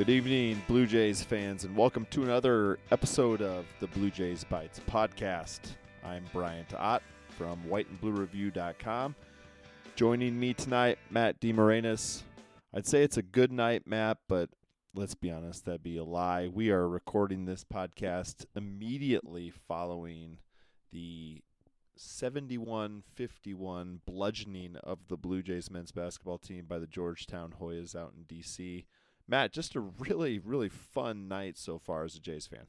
Good evening, Blue Jays fans, and welcome to another episode of the Blue Jays Bytes podcast. I'm Bryant Ott from whiteandbluereview.com. Joining me tonight, Matt DeMarinis. I'd say it's a good night, Matt, but let's be honest, that'd be a lie. We are recording this podcast immediately following the 71 51 bludgeoning of the Blue Jays men's basketball team by the Georgetown Hoyas out in D.C. Matt, just a really, really fun night so far as a Jays fan.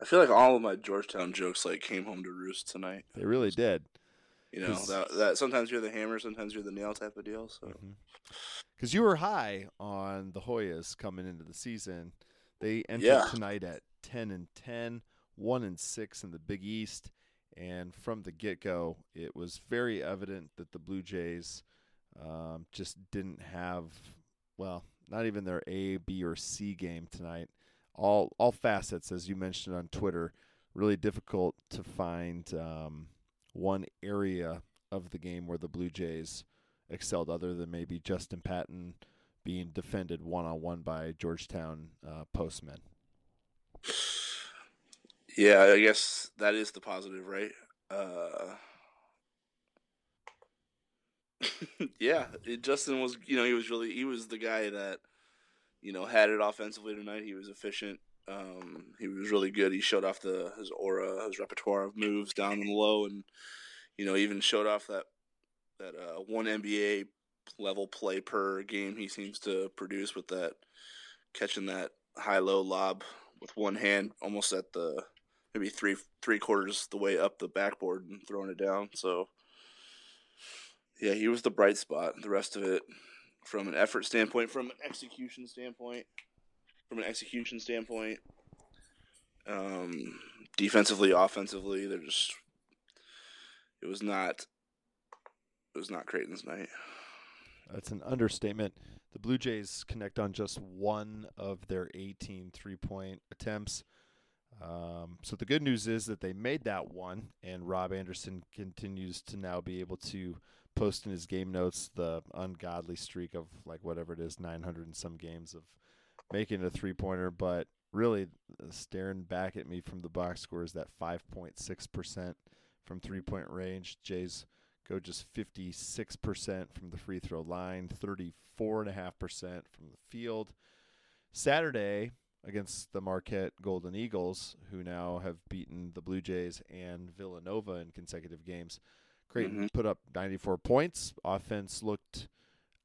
I feel like all of my Georgetown jokes like came home to roost tonight. They really did. You know that, that sometimes you're the hammer, sometimes you're the nail type of deal. So, because mm-hmm. you were high on the Hoyas coming into the season, they entered yeah. tonight at ten and 10, 1 and six in the Big East, and from the get go, it was very evident that the Blue Jays um, just didn't have well, not even their A, B, or C game tonight. All all facets, as you mentioned on Twitter, really difficult to find. Um, one area of the game where the Blue Jays excelled, other than maybe Justin Patton being defended one on one by Georgetown uh, postmen. Yeah, I guess that is the positive, right? Uh, yeah, it, Justin was, you know, he was really, he was the guy that, you know, had it offensively tonight. He was efficient. Um, he was really good. He showed off the his aura, his repertoire of moves down and low, and you know even showed off that that uh, one NBA level play per game he seems to produce with that catching that high low lob with one hand, almost at the maybe three three quarters the way up the backboard and throwing it down. So yeah, he was the bright spot. The rest of it, from an effort standpoint, from an execution standpoint, from an execution standpoint. Um, defensively, offensively, they're just. It was not. It was not Creighton's night. That's an understatement. The Blue Jays connect on just one of their 18 three point attempts. Um, so the good news is that they made that one, and Rob Anderson continues to now be able to post in his game notes the ungodly streak of like whatever it is, 900 and some games of making a three pointer, but really uh, staring back at me from the box score is that 5.6% from three point range. Jays go just 56% from the free throw line, 34.5% from the field. Saturday against the Marquette Golden Eagles, who now have beaten the Blue Jays and Villanova in consecutive games. Creighton mm-hmm. put up 94 points. Offense looked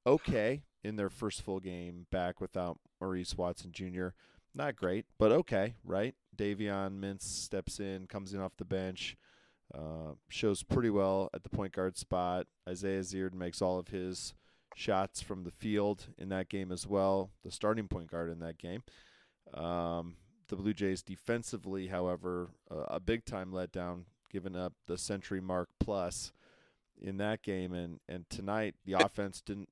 okay in their first full game back without Maurice Watson Jr. Not great, but okay, right? Davion Mintz steps in, comes in off the bench, uh, shows pretty well at the point guard spot. Isaiah Zierd makes all of his shots from the field in that game as well, the starting point guard in that game. Um, the Blue Jays defensively, however, uh, a big time letdown, giving up the century mark plus in that game, and and tonight the offense didn't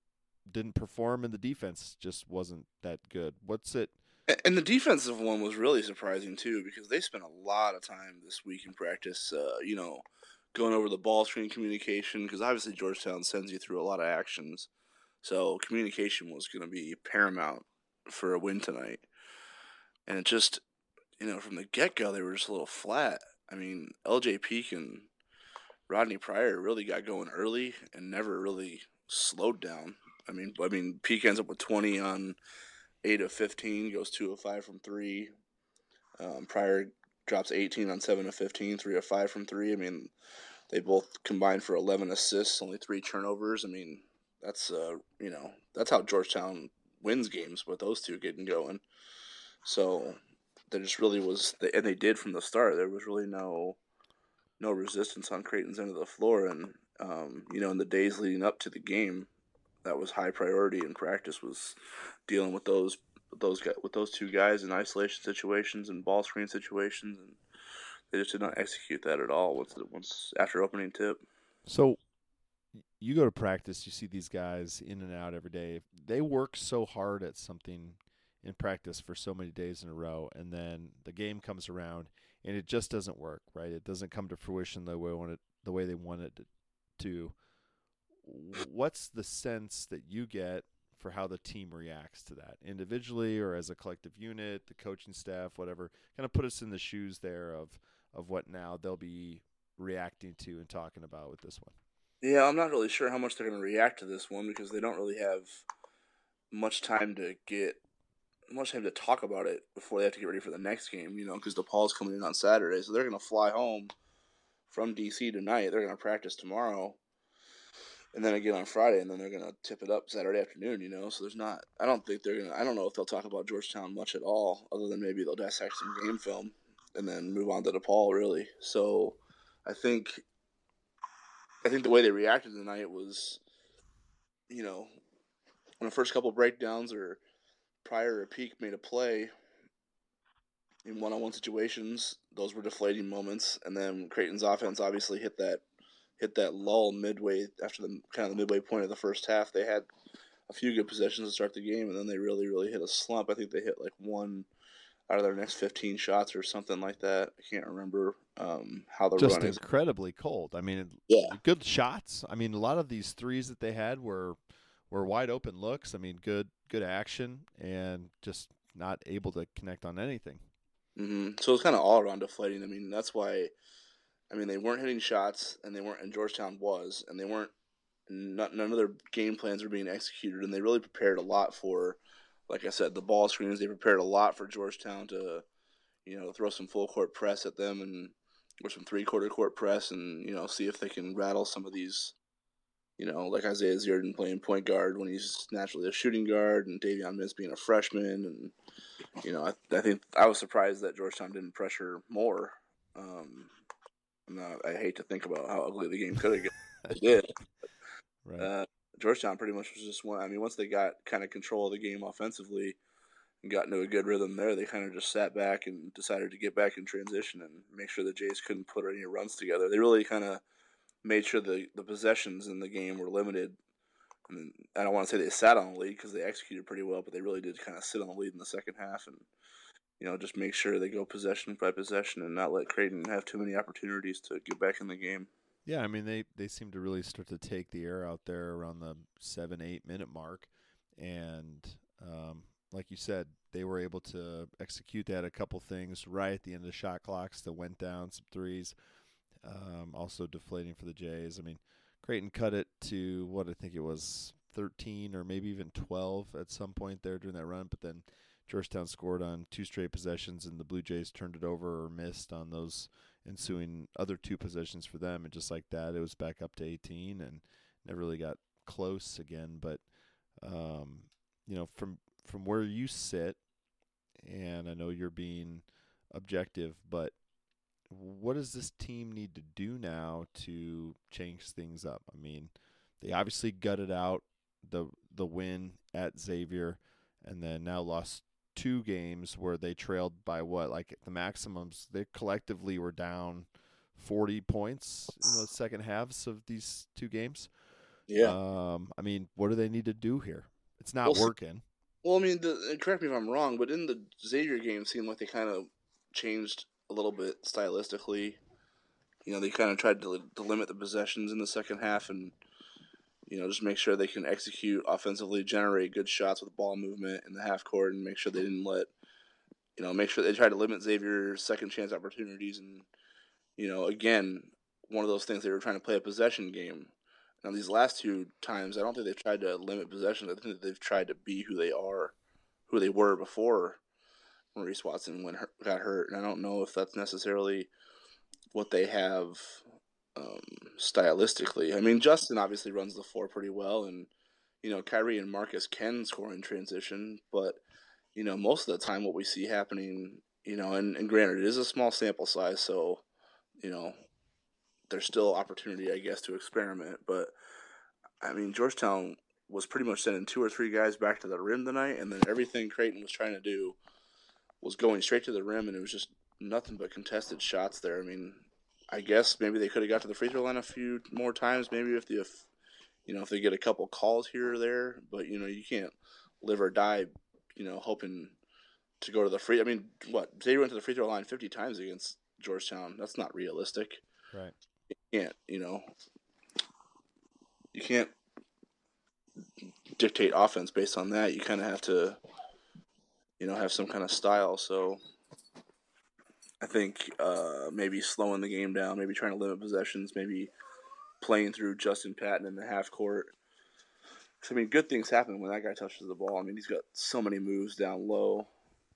didn't perform, and the defense just wasn't that good. What's it? And the defensive one was really surprising too because they spent a lot of time this week in practice. Uh, you know, going over the ball screen communication because obviously Georgetown sends you through a lot of actions, so communication was going to be paramount for a win tonight. And it just, you know, from the get go, they were just a little flat. I mean, LJ Peak and Rodney Pryor really got going early and never really slowed down. I mean, I mean, Peak ends up with 20 on 8 of 15, goes 2 of 5 from 3. Um, Pryor drops 18 on 7 of 15, 3 of 5 from 3. I mean, they both combined for 11 assists, only 3 turnovers. I mean, that's, uh, you know, that's how Georgetown wins games with those two getting going. So there just really was, and they did from the start. There was really no no resistance on Creighton's end of the floor, and um, you know, in the days leading up to the game, that was high priority in practice was dealing with those those guys, with those two guys in isolation situations and ball screen situations, and they just did not execute that at all once once after opening tip. So you go to practice, you see these guys in and out every day. They work so hard at something in practice for so many days in a row, and then the game comes around and it just doesn't work, right? It doesn't come to fruition the way want it, the way they want it to. What's the sense that you get for how the team reacts to that individually or as a collective unit, the coaching staff, whatever. Kind of put us in the shoes there of of what now they'll be reacting to and talking about with this one. Yeah, I'm not really sure how much they're going to react to this one because they don't really have much time to get much time to talk about it before they have to get ready for the next game. You know, because DePaul's coming in on Saturday, so they're going to fly home from DC tonight. They're going to practice tomorrow, and then again on Friday, and then they're going to tip it up Saturday afternoon. You know, so there's not. I don't think they're going to. I don't know if they'll talk about Georgetown much at all, other than maybe they'll dissect some game film and then move on to DePaul. Really, so I think. I think the way they reacted tonight was, you know, on the first couple breakdowns or Pryor to peak made a play in one-on-one situations, those were deflating moments, and then Creighton's offense obviously hit that hit that lull midway after the kind of the midway point of the first half. They had a few good possessions to start the game, and then they really really hit a slump. I think they hit like one out of their next 15 shots or something like that. I can't remember um, how the just incredibly cold. I mean, Yeah. good shots. I mean, a lot of these threes that they had were were wide open looks. I mean, good good action and just not able to connect on anything. hmm So it's kind of all around deflating. I mean, that's why. I mean, they weren't hitting shots, and they weren't. And Georgetown was, and they weren't. Not, none of their game plans were being executed, and they really prepared a lot for, like I said, the ball screens. They prepared a lot for Georgetown to, you know, throw some full court press at them and or some three quarter court press, and you know, see if they can rattle some of these. You know, like Isaiah Zierden playing point guard when he's naturally a shooting guard, and Davion Mintz being a freshman, and you know, I, I think I was surprised that Georgetown didn't pressure more. Um, no, I hate to think about how ugly the game could have gotten. Right. Uh, Georgetown pretty much was just one. I mean, once they got kind of control of the game offensively and got into a good rhythm there, they kind of just sat back and decided to get back in transition and make sure the Jays couldn't put any runs together. They really kind of made sure the the possessions in the game were limited. I mean, I don't want to say they sat on the lead because they executed pretty well, but they really did kind of sit on the lead in the second half and you know just make sure they go possession by possession and not let Creighton have too many opportunities to get back in the game. Yeah, I mean they they seem to really start to take the air out there around the seven eight minute mark, and um, like you said, they were able to execute that a couple things right at the end of the shot clocks that went down some threes, um, also deflating for the Jays. I mean, Creighton cut it to what I think it was thirteen or maybe even twelve at some point there during that run, but then Georgetown scored on two straight possessions, and the Blue Jays turned it over or missed on those ensuing other two possessions for them, and just like that, it was back up to 18, and never really got close again. But um, you know, from from where you sit, and I know you're being objective, but what does this team need to do now to change things up? I mean, they obviously gutted out the the win at Xavier, and then now lost two games where they trailed by what like the maximums they collectively were down 40 points in the second halves of these two games Yeah. um i mean what do they need to do here it's not Well, working Well, I mean, the, correct me if I'm wrong, but in the Xavier game, it seemed like they kind of changed a little bit stylistically. You know, they kind of tried to, to limit the possessions in the second half and, you know, just make sure they can execute offensively, generate good shots with ball movement in the half court, and make sure they didn't let, you know, make sure they tried to limit Xavier's second chance opportunities. And, you know, again, one of those things they were trying to play a possession game. Now, these last two times, I don't think they've tried to limit possessions. I think that they've tried to be who they are, who they were before Maurice Watson when hurt, got hurt. And I don't know if that's necessarily what they have um, stylistically. I mean, Justin obviously runs the floor pretty well, and you know, Khyri and Marcus can score in transition, but you know, most of the time, what we see happening, you know, and, and granted, it is a small sample size, so you know, there's still opportunity, I guess, to experiment. But I mean, Georgetown was pretty much sending two or three guys back to the rim tonight, and then everything Creighton was trying to do was going straight to the rim, and it was just nothing but contested shots there. I mean, I guess maybe they could have got to the free throw line a few more times, maybe if the if you know if they get a couple calls here or there, but you know you can't live or die, you know, hoping to go to the free. I mean, what Xavier went to the free throw line fifty times against Georgetown. That's not realistic. right You can't, you know, you can't dictate offense based on that. You kind of have to, you know, have some kind of style. So I think uh, maybe slowing the game down, maybe trying to limit possessions, maybe playing through Justin Patton in the half court. I mean, good things happen when that guy touches the ball. I mean, he's got so many moves down low.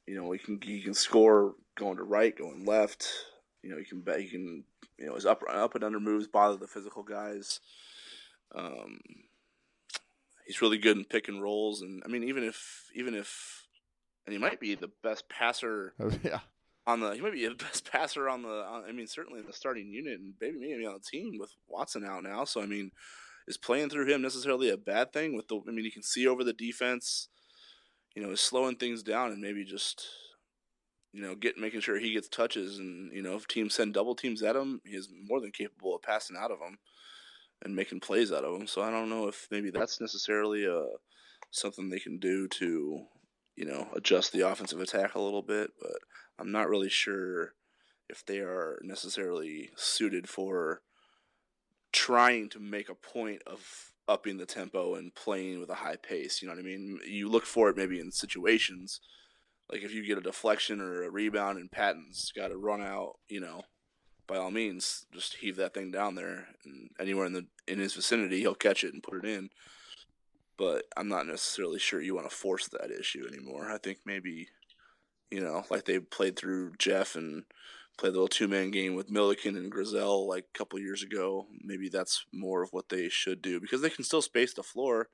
You know, he can he can score going to right, going left. You know, he can he can you know his up up and under moves bother the physical guys. Um, he's really good in pick and rolls, and I mean, even if even if, and he might be the best passer. Yeah. On the, he might be the best passer on the. On, I mean, certainly in the starting unit, and maybe maybe on the team with Watson out now. So I mean, is playing through him necessarily a bad thing? With the, I mean, he can see over the defense. You know, is slowing things down and maybe just, you know, get making sure he gets touches and you know if teams send double teams at him, he is more than capable of passing out of them and making plays out of them. So I don't know if maybe that's necessarily a uh, something they can do to, you know, adjust the offensive attack a little bit. But I'm not really sure if they are necessarily suited for trying to make a point of upping the tempo and playing with a high pace. You know what I mean? You look for it maybe in situations like if you get a deflection or a rebound and Patton's got to run out, you know, by all means, just heave that thing down there and anywhere in the in his vicinity, he'll catch it and put it in. But I'm not necessarily sure you want to force that issue anymore. I think maybe, you know, like they played through Jeff and played a little two man game with Milliken and Groselle like a couple years ago. Maybe that's more of what they should do because they can still space the floor,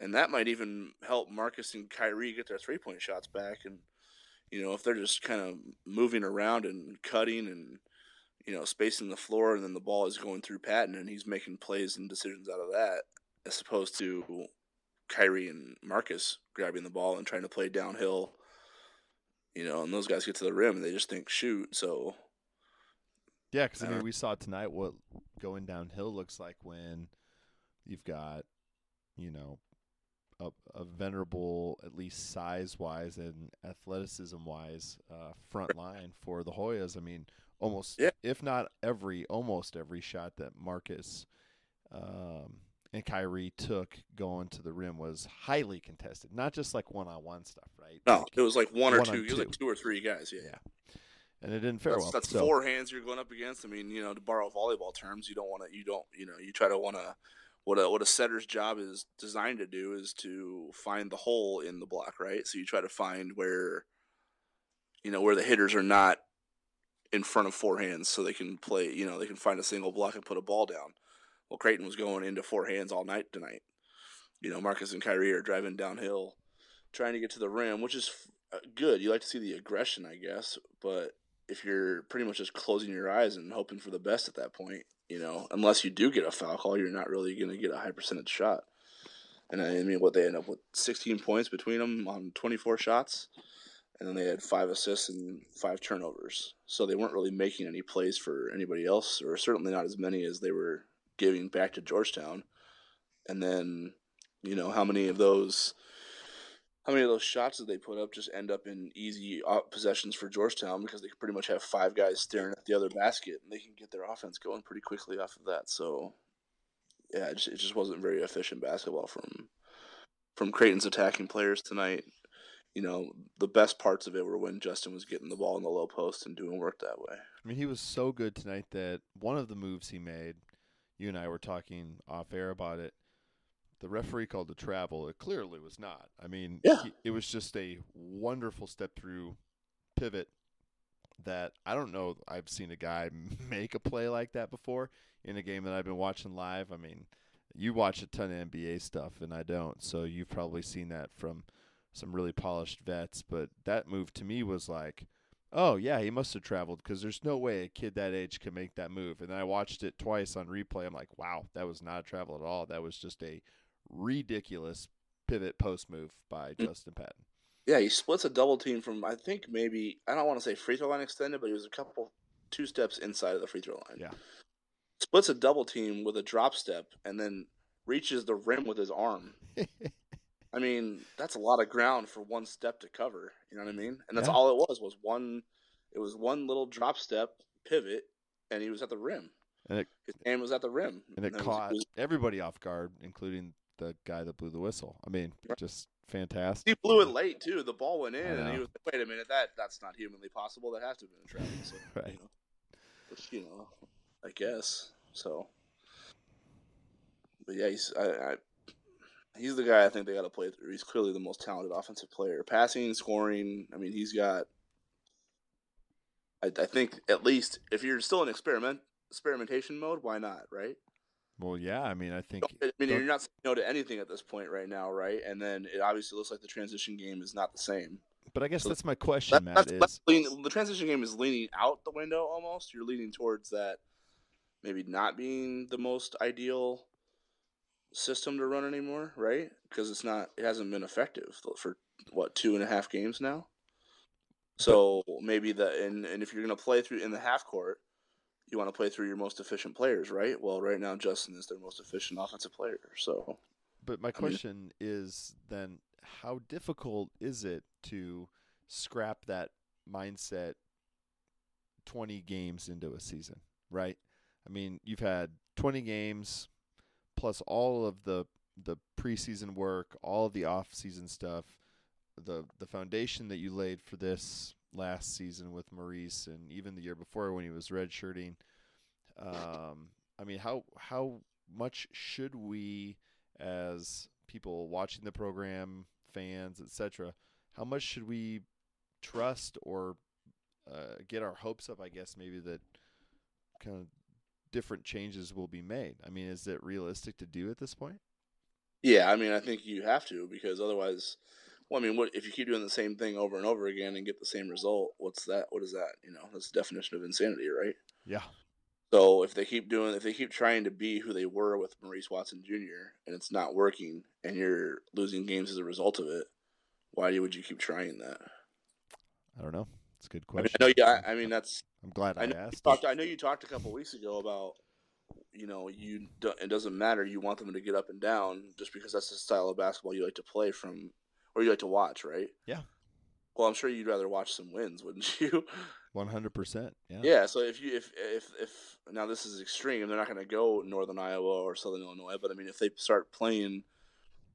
and that might even help Marcus and Khyri get their three point shots back. And you know, if they're just kind of moving around and cutting and you know spacing the floor, and then the ball is going through Patton and he's making plays and decisions out of that, as opposed to Khyri and Marcus grabbing the ball and trying to play downhill you know, and those guys get to the rim and they just think shoot. So yeah, because I mean, we saw tonight what going downhill looks like when you've got, you know, a, a venerable, at least size wise and athleticism wise, uh, front line for the Hoyas. I mean, almost, yeah. if not every, almost every shot that Marcus um, and Khyri took going to the rim was highly contested, not just like one on one stuff, right? No, like, it was like one or one two. It was like two or three guys. Yeah. yeah. And it didn't fare that's, well. That's so. four hands you're going up against. I mean, you know, to borrow volleyball terms, you don't want to. You don't. You know, you try to want to. What a what a setter's job is designed to do is to find the hole in the block, right? So you try to find where, you know, where the hitters are not in front of four hands, so they can play. You know, they can find a single block and put a ball down. Well, Creighton was going into four hands all night tonight. You know, Marcus and Khyri are driving downhill, trying to get to the rim, which is uh, good. You like to see the aggression, I guess. But if you're pretty much just closing your eyes and hoping for the best at that point, you know, unless you do get a foul call, you're not really going to get a high percentage shot. And I mean, what they end up with 16 points between them on 24 shots, and then they had five assists and five turnovers. So they weren't really making any plays for anybody else, or certainly not as many as they were giving back to Georgetown. And then, you know, how many of those how many of those shots that they put up just end up in easy possessions for Georgetown because they pretty much have five guys staring at the other basket and they can get their offense going pretty quickly off of that. So, yeah, it just, it just wasn't very efficient basketball from from Creighton's attacking players tonight. You know, the best parts of it were when Justin was getting the ball in the low post and doing work that way. I mean, he was so good tonight that one of the moves he made – you and I were talking off air about it. The referee called the travel. It clearly was not. I mean, yeah. he, it was just a wonderful step through pivot that I don't know I've seen a guy make a play like that before in a game that I've been watching live. I mean, you watch a ton of NBA stuff and I don't. So you've probably seen that from some really polished vets, but that move to me was like oh yeah, he must have traveled because there's no way a kid that age can make that move. And then I watched it twice on replay. I'm like, wow, that was not a travel at all. That was just a ridiculous pivot post move by mm. Justin Patton. Yeah, he splits a double team from I think maybe I don't want to say free throw line extended, but he was a couple two steps inside of the free throw line. Yeah. Splits a double team with a drop step and then reaches the rim with his arm. I mean, that's a lot of ground for one step to cover. You know what I mean? And that's yeah. all it was was one. It was one little drop step pivot, and he was at the rim. And it, his hand was at the rim, and, and it caught was, everybody off guard, including the guy that blew the whistle. I mean, just fantastic. He blew it late too. The ball went in, and he was like, "Wait a minute, that that's not humanly possible. That has to have been a travel." So, Right. you know, which you know, I guess so. But yeah, he's I, I he's the guy I think they got to play through. He's clearly the most talented offensive player, passing, scoring. I mean, he's got. I, I think at least if you're still in experiment experimentation mode, why not, right? Well, yeah. I mean, I think I mean, you're not saying no to anything at this point right now, right? And then it obviously looks like the transition game is not the same. But I guess So that's my question, That- Matt. that's, that's Is lean, the transition game is leaning out the window almost. You're leaning towards that maybe not being the most ideal system to run anymore, right? Because it's not, it hasn't been effective for what two and a half games now. So maybe the and, and if you're gonna play through in the half court, you want to play through your most efficient players, right? Well, right now Justin is their most efficient offensive player. So But my I mean- question is then how difficult is it to scrap that mindset 20 games into a season, right? I mean, you've had 20 games plus all of the the preseason work, all of the off-season stuff, the the foundation that you laid for this last season with Maurice and even the year before when he was redshirting. Um, I mean, how how much should we as people watching the program, fans, etc., how much should we trust or uh, get our hopes up? I guess maybe that kind of different changes will be made. I mean, is it realistic to do at this point? Yeah, I mean, I think you have to because otherwise, well, I mean, what if you keep doing the same thing over and over again and get the same result? What's that? What is that? You know, that's the definition of insanity, right? Yeah, So if they keep doing, if they keep trying to be who they were with Maurice Watson Jr. and it's not working, and you're losing games as a result of it, why would you keep trying that? I don't know. It's a good I mean, question. I know, yeah, I mean that's I'm glad I I, asked. talked, I know you talked a couple weeks ago about, you know, you it doesn't matter. You want them to get up and down just because that's the style of basketball you like to play from, or you like to watch, right? Yeah. Well, I'm sure you'd rather watch some wins, wouldn't you? One hundred percent. Yeah. yeah. So if you if if if now this is extreme, they're not going to go Northern Iowa or Southern Illinois, but I mean, if they start playing,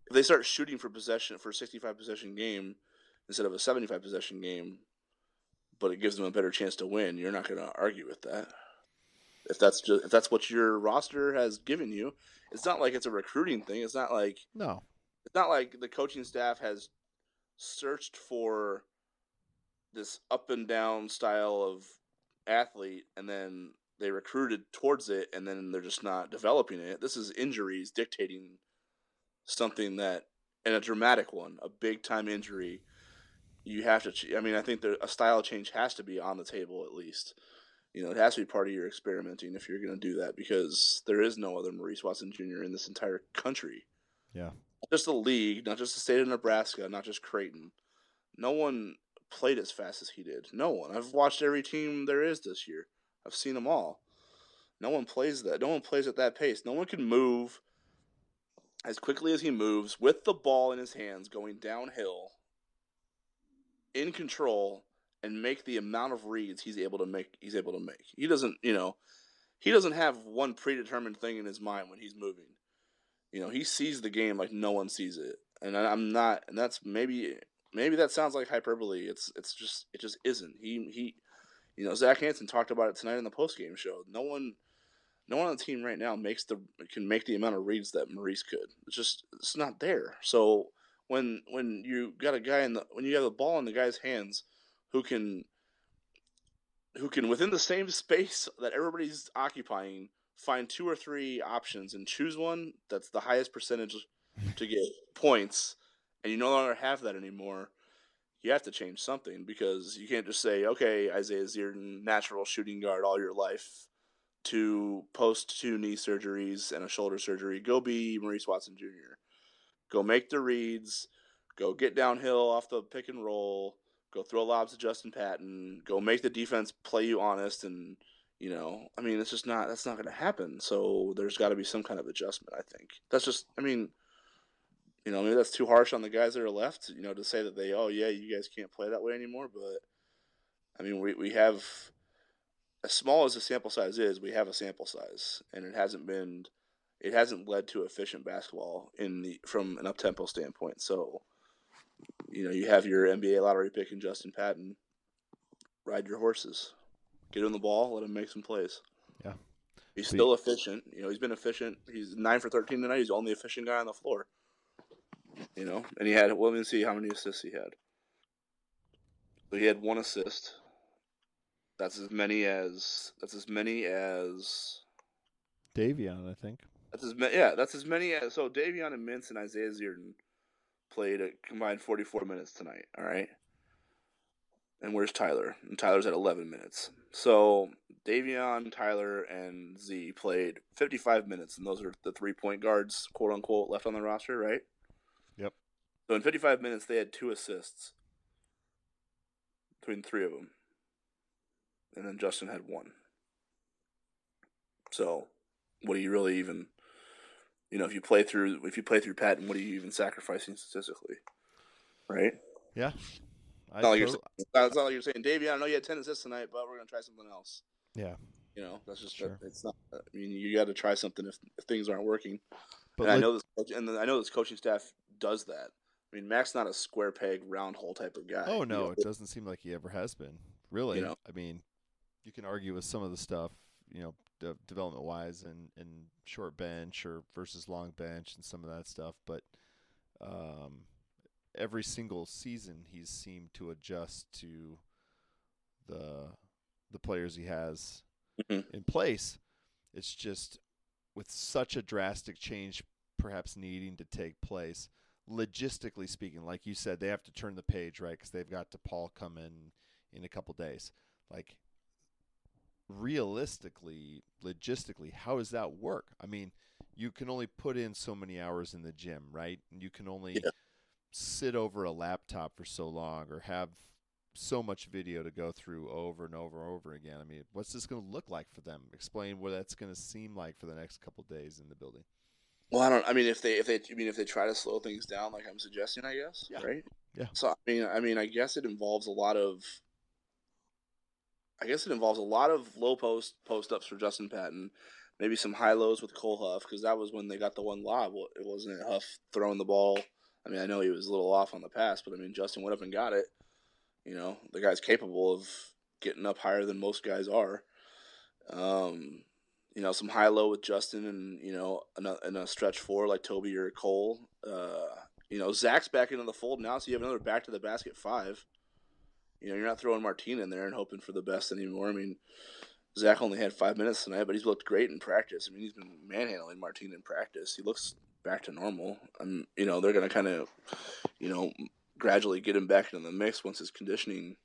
if they start shooting for possession for a 65 possession game instead of a 75 possession game, but it gives them a better chance to win, you're not going to argue with that. If that's just if that's what your roster has given you, it's not like it's a recruiting thing. It's not like No. it's not like the coaching staff has searched for this up and down style of athlete and then they recruited towards it and then they're just not developing it. This is injuries dictating something that and a dramatic one, a big time injury. You have to ch- I mean, I think there, a style change has to be on the table at least. You know, it has to be part of your experimenting if you're going to do that because there is no other Maurice Watson Jr. in this entire country Yeah. not just the league, not just the state of Nebraska, not just Creighton. No one played as fast as he did. No one. I've watched every team there is this year. I've seen them all. No one plays that. No one plays at that pace. No one can move as quickly as he moves with the ball in his hands going downhill in control and make the amount of reads he's able to make he's able to make. He doesn't, you know, he doesn't have one predetermined thing in his mind when he's moving. You know, he sees the game like no one sees it, and I'm not. And that's maybe maybe that sounds like hyperbole. It's it's just it just isn't. He he, you know, Zach Hansen talked about it tonight in the post game show. No one, no one on the team right now makes the can make the amount of reads that Maurice could. It's just it's not there. So when when you got a guy in the when you have the ball in the guy's hands, who can who can within the same space that everybody's occupying find two or three options and choose one that's the highest percentage to get points and you no longer have that anymore you have to change something because you can't just say okay isaiah zierden natural shooting guard all your life to post two knee surgeries and a shoulder surgery. Go be maurice watson jr go make the reads go get downhill off the pick and roll go throw lobs to justin patton go make the defense play you honest and you know i mean it's just not that's not going to happen. So there's got to be some kind of adjustment i think. That's just i mean you know maybe that's too harsh on the guys that are left you know to say that they oh yeah you guys can't play that way anymore but i mean we, we have as small as the sample size is we have a sample size and it hasn't been it hasn't led to efficient basketball in the from an up tempo standpoint. So, you know, you have your NBA lottery pick and Justin Patton. Ride your horses, get him the ball, let him make some plays. Yeah, he's still efficient. You know, he's been efficient. He's nine for thirteen tonight. He's the only efficient guy on the floor. You know, and he had. Well, let me see how many assists he had. So he had one assist. That's as many as that's as many as Davion, I think. That's as many. Yeah, that's as many as so Davion and Mintz and Isaiah Zierden played a combined forty four minutes tonight. All right. And where's Tyler? And Tyler's at eleven minutes. So Davion, Tyler, and Z played fifty five minutes, and those are the three point guards, quote unquote, left on the roster, right? Yep. So in fifty five minutes, they had two assists between three of them, and then Justin had one. So, what do you really even? You know, if you play through if you play through Patton, what are you even sacrificing statistically? Right? Yeah. It's not, like to- it's not like you're saying, Davey, I know you had ten assists tonight, but we're gonna try something else. Yeah. You know, that's just sure. it's not. I mean, you got to try something if, if, things aren't working. But and I know this, coach, and I know this coaching staff does that. I mean, Mac's not a square peg, round hole type of guy. Oh no, you know? it doesn't seem like he ever has been. Really, you know? I mean, you can argue with some of the stuff, you know, de- development wise and, and short bench or versus long bench and some of that stuff. But um, every single season, he's seemed to adjust to the the players he has mm-hmm. in place. It's just with such a drastic change, perhaps needing to take place. Logistically speaking, like you said, they have to turn the page, right? Because they've got DePaul come in in a couple days. Like realistically, logistically, how does that work? I mean, you can only put in so many hours in the gym, right? And you can only yeah. sit over a laptop for so long or have so much video to go through over and over and over again. I mean, what's this going to look like for them? Explain what that's going to seem like for the next couple days in the building. Well, I don't. I mean, if they if they I mean if they try to slow things down, like I'm suggesting, I guess, yeah. right? Yeah. So I mean, I mean, I guess it involves a lot of I guess it involves a lot of low post post ups for Justin Patton, maybe some high lows with Cole Huff because that was when they got the one lob. It wasn't Huff throwing the ball. I mean, I know he was a little off on the pass, but I mean, Justin went up and got it. You know, the guy's capable of getting up higher than most guys are. Um, you know, some high low with Justin, and you know, in a, in a stretch four like Toby or Cole. Uh, you know, Zach's back into the fold now, so you have another back to the basket five. You know, you're not throwing Martin in there and hoping for the best anymore. I mean, Zach only had five minutes tonight, but he's looked great in practice. I mean, he's been manhandling Martin in practice. He looks back to normal. Um, you know, they're going to kind of, you know, gradually get him back into the mix once his conditioning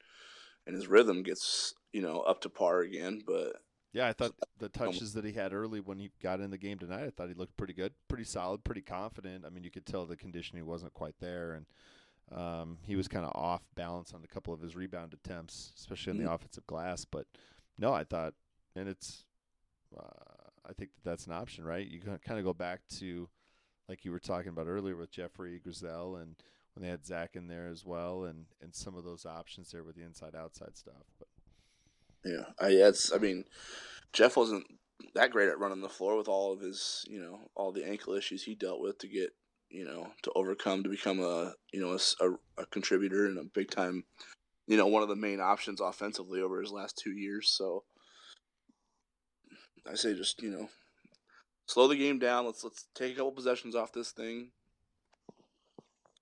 and his rhythm gets, you know, up to par again. But yeah, I thought the touches that he had early when he got in the game tonight, I thought he looked pretty good, pretty solid, pretty confident. I mean, you could tell the conditioning wasn't quite there, and um, he was kind of off balance on a couple of his rebound attempts, especially on mm-hmm. the offensive glass. But no, I thought, and it's, uh, I think that that's an option, right? You can kind of go back to, like you were talking about earlier with Jeffrey Groselle and when they had Zach in there as well, and and some of those options there with the inside outside stuff. But yeah, I it's I mean, Jeff wasn't that great at running the floor with all of his you know all the ankle issues he dealt with to get you know, to overcome to become a you know a, a contributor and a big time, you know, one of the main options offensively over his last two years. So I say just you know, slow the game down. Let's let's take a couple possessions off this thing.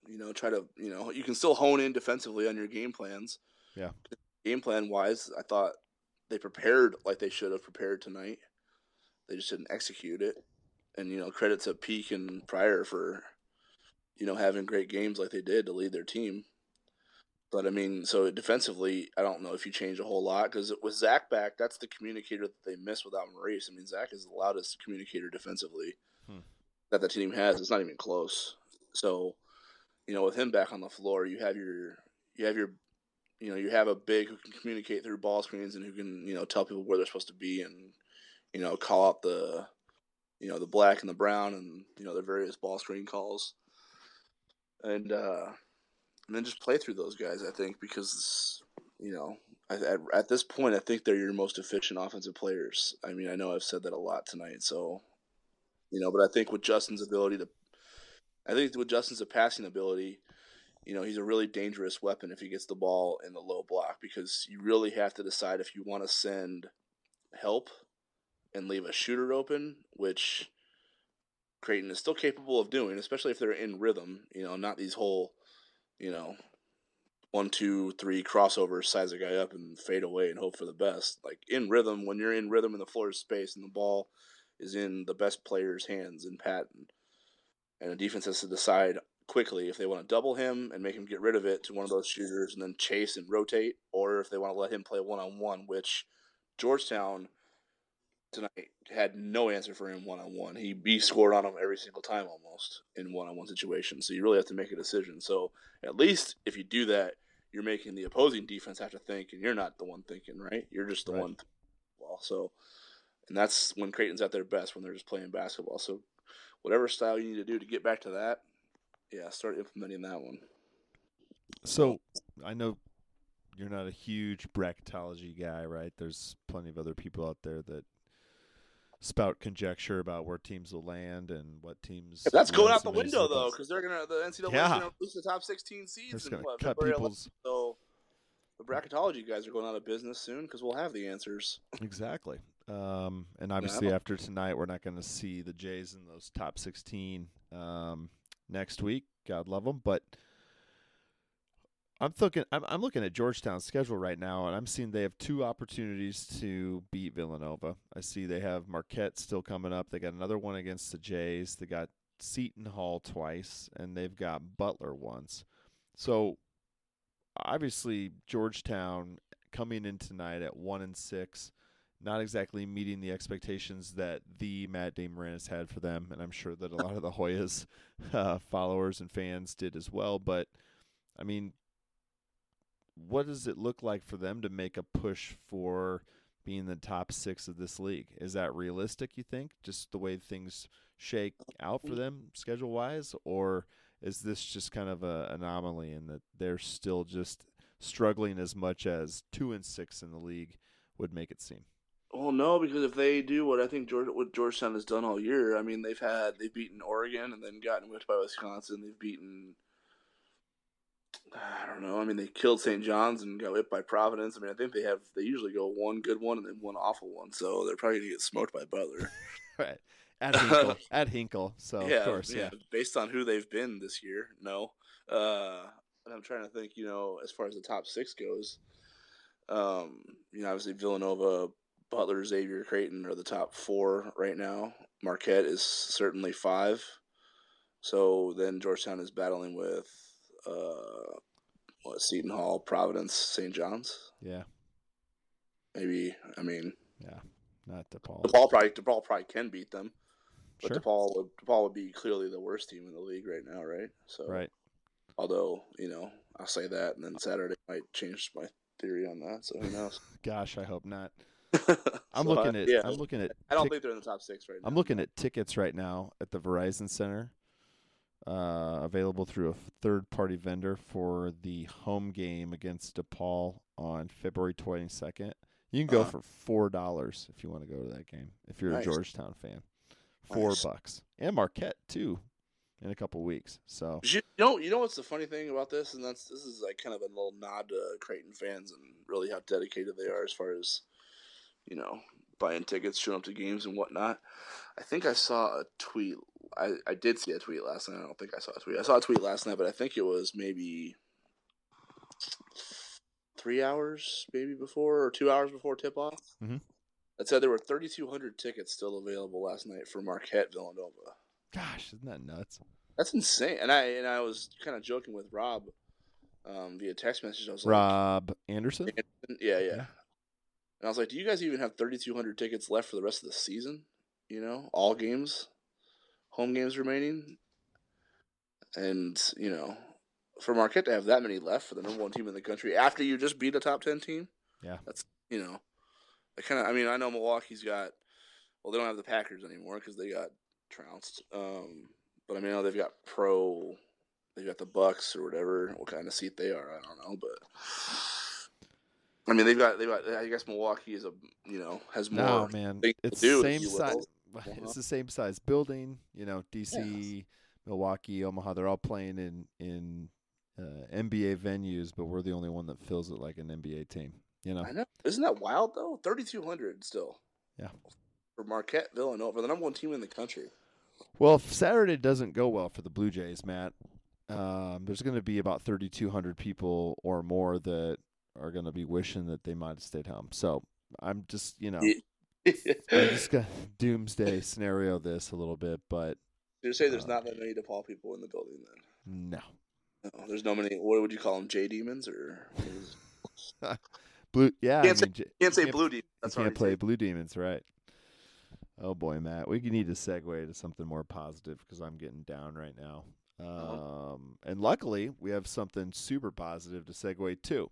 You know, try to you know you can still hone in defensively on your game plans. Yeah. Game plan wise, I thought they prepared like they should have prepared tonight. They just didn't execute it. And you know, credit to Peak and Pryor for you know, having great games like they did to lead their team. But I mean, so defensively, I don't know if you change a whole lot because with Zach back, that's the communicator that they miss without Maurice. I mean, Zach is the loudest communicator defensively hmm. that the team has. It's not even close. So, you know, with him back on the floor, you have your you have your you know you have a big who can communicate through ball screens and who can you know tell people where they're supposed to be and you know call out the you know the black and the brown and you know the various ball screen calls and uh, and then just play through those guys. I think because you know at, at this point, I think they're your most efficient offensive players. I mean, I know I've said that a lot tonight, so You know, but I think with Justin's ability to, I think with Justin's passing ability, you know, he's a really dangerous weapon if he gets the ball in the low block because you really have to decide if you want to send help and leave a shooter open, which Creighton is still capable of doing, especially if they're in rhythm. You know, not these whole, you know, one, two, three crossovers, size a guy up and fade away and hope for the best. Like in rhythm, when you're in rhythm and the floor is space and the ball is in the best player's hands in Patton, and the defense has to decide quickly if they want to double him and make him get rid of it to one of those shooters and then chase and rotate, or if they want to let him play one on one, which Georgetown tonight had no answer for him one on one. He he scored on him every single time almost in one on one situations. So you really have to make a decision. So at least if you do that, you're making the opposing defense have to think, and you're not the one thinking, right? You're just the right. one. Well, so and that's when Creighton's at their best when they're just playing basketball. So whatever style you need to do to get back to that, yeah, start implementing that one. So I know you're not a huge bracketology guy, right? There's plenty of other people out there that spout conjecture about where teams will land and what teams. That's going out the window though, because they're gonna the NCAA yeah. gonna lose the top 16 seeds and what, cut people's. So the bracketology guys are going out of business soon because we'll have the answers. Exactly. Um, and obviously, yeah, after tonight, we're not going to see the Jays in those top 16 um, next week. God love them, but I'm looking. I'm, I'm looking at Georgetown's schedule right now, and I'm seeing they have two opportunities to beat Villanova. I see they have Marquette still coming up. They got another one against the Jays. They got Seton Hall twice, and they've got Butler once. So obviously, Georgetown coming in tonight at one and six not exactly meeting the expectations that the Matt Moran had for them, and I'm sure that a lot of the Hoyas uh, followers and fans did as well. But I mean, what does it look like for them to make a push for being the top six of this league? Is that realistic? You think, just the way things shake out for them schedule wise, or is this just kind of an anomaly in that they're still just struggling as much as two and six in the league would make it seem? Well, no, because if they do what I think George, what Georgetown has done all year, I mean, they've had they've beaten Oregon and then gotten whipped by Wisconsin. They've beaten, I don't know. I mean, they killed St. John's and got hit by Providence. I mean, I think they have they usually go one good one and then one awful one. So they're probably gonna get smoked by Butler. right at Hinkle. at Hinkle. So yeah, of course, yeah. yeah. Based on who they've been this year, no. Uh, and I'm trying to think. You know, as far as the top six goes, um, you know, obviously Villanova Butler, Xavier, Creighton are the top four right now. Marquette is certainly five. So then Georgetown is battling with uh, what Seton Hall, Providence, St. John's. Yeah. Maybe I mean. Yeah, not DePaul. DePaul probably DePaul probably can beat them, but sure. DePaul would DePaul would be clearly the worst team in the league right now, right? So right. Although you know I'll say that, and then Saturday might change my theory on that. So who knows? Gosh, I hope not. I'm so looking I, at. Yeah, I'm looking at. I don't tic- think they're in the top six right now. I'm looking at tickets right now at the Verizon Center, uh, available through a third-party vendor for the home game against DePaul on February 22nd. You can go uh for four dollars if you want to go to that game. If you're nice. a Georgetown fan, four nice. bucks and Marquette too, in a couple weeks. So you know, you know what's the funny thing about this, and that's this is like kind of a little nod to Creighton fans and really how dedicated they are as far as you know, buying tickets, showing up to games and whatnot. I think I saw a tweet. I, I did see a tweet last night. I don't think I saw a tweet. I saw a tweet last night, but I think it was maybe three hours, maybe before or two hours before tip off. Mm-hmm. That said there were 3,200 tickets still available last night for Marquette Villanova. Gosh, isn't that nuts? That's insane. And I and I was kind of joking with Rob um, via text message. I was Rob like, Anderson? Anderson? Yeah, yeah, yeah. And I was like, do you guys even have 3,200 tickets left for the rest of the season? You know, all games, home games remaining. And, you know, for Marquette to have that many left for the number one team in the country after you just beat a top 10 team. Yeah. That's, you know, I kind of, I mean, I know Milwaukee's got, well, they don't have the Packers anymore because they got trounced. Um, but I mean, I they've got pro, they've got the Bucks or whatever, what kind of seat they are. I don't know. But I mean, they've got they've got. I guess Milwaukee is a you know has more. No man, it's same size. Uh-huh. it's the same size building. You know, DC, Milwaukee, Omaha. They're all playing in in uh, NBA venues, but we're the only one that fills it like an NBA team. You know, I know. Isn't that wild though? Thirty two hundred still. Yeah. For Marquette Villanova, the number one team in the country. Well, if Saturday doesn't go well for the Blue Jays, Matt, um, there's going to be about 3,200 people or more that are going to be wishing that they might have stayed home. So I'm just, you know, I'm just to doomsday scenario this a little bit, but you say there's Uh, not that many DePaul people in the building then? no. No, there's no many. What would you call them? J demons or? Blue, yeah, Can't I say- mean, J- Can't say you blue demons. That's you can't play safe. Blue Demons, right? Oh boy, Matt, we need to segue to something more positive because I'm getting down right now. Uh-huh. Um, and luckily, we have something super positive to segue to,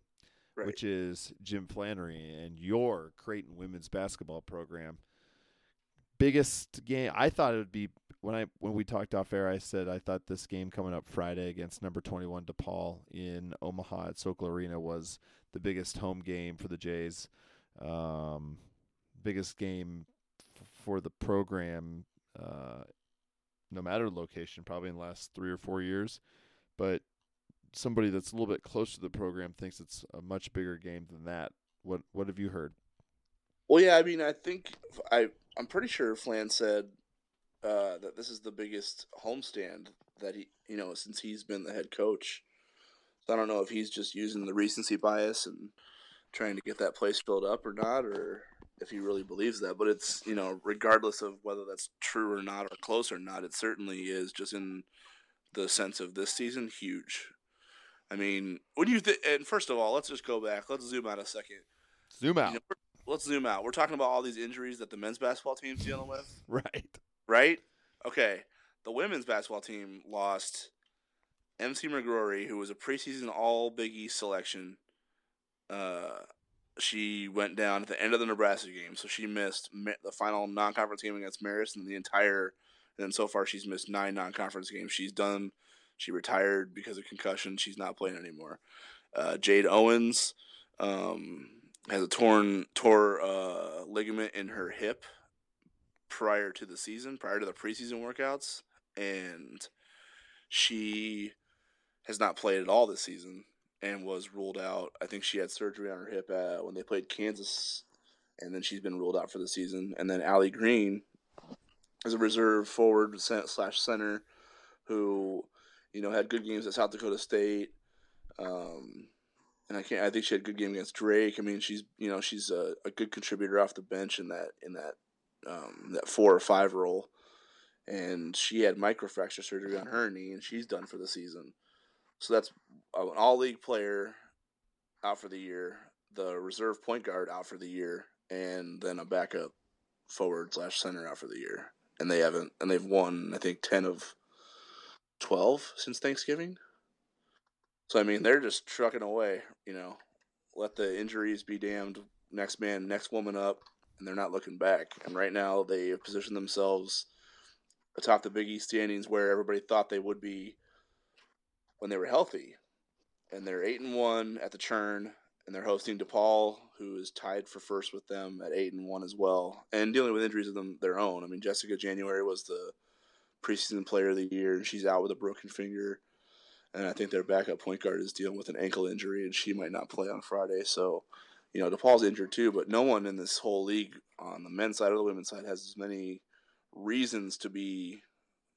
Right. which is Jim Flanery and your Creighton women's basketball program. Biggest game. I thought it would be when I when we talked off air. I said I thought this game coming up Friday against number 21 DePaul in Omaha at Sokol Arena was the biggest home game for the Jays. Um, biggest game f- for the program, uh, no matter location, probably in the last three or four years. But somebody that's a little bit close to the program thinks it's a much bigger game than that. What What have you heard? Well, yeah, I mean, I think I I'm pretty sure Flan said uh, that this is the biggest homestand that he you know since he's been the head coach. So I don't know if he's just using the recency bias and trying to get that place filled up or not, or if he really believes that. But it's you know regardless of whether that's true or not or close or not, it certainly is just in the sense of this season huge. I mean, what do you think? And first of all, let's just go back. Let's zoom out a second. Zoom out. You know, let's zoom out. We're talking about all these injuries that the men's basketball team's dealing with, right. right? Okay. The women's basketball team lost MC McGrory, who was a preseason All Big East selection. Uh, she went down at the end of the Nebraska game, so she missed the final non-conference game against Marist and the entire. And then so far, she's missed nine non-conference games. She's done. She retired because of concussion. She's not playing anymore. Uh, Jade Owens um, has a torn tore uh, ligament in her hip prior to the season, prior to the preseason workouts, and she has not played at all this season and was ruled out. I think she had surgery on her hip uh, when they played Kansas, and then she's been ruled out for the season. And then Allie Green is a reserve forward slash center who, you know, had good games at South Dakota State. Um, and I can't. I think she had a good game against Drake. I mean, she's you know she's a, a good contributor off the bench in that in that um, that four or five role. And she had microfracture surgery on her knee, and she's done for the season. So that's an all league player out for the year, the reserve point guard out for the year, and then a backup forward slash center out for the year. And they haven't, and they've won, I think, 10 of 12 since Thanksgiving. So, I mean, they're just trucking away, you know, let the injuries be damned. Next man, next woman up, and they're not looking back. And right now, they have positioned themselves atop the Big East standings where everybody thought they would be when they were healthy. And they're eight and one at the churn, and they're hosting DePaul, who is tied for first with them at eight and one as well, and dealing with injuries of them their own. I mean, Jessica January was the preseason player of the year, and she's out with a broken finger. And I think their backup point guard is dealing with an ankle injury, and she might not play on Friday. So, you know, DePaul's injured too, but no one in this whole league on the men's side or the women's side has as many reasons to be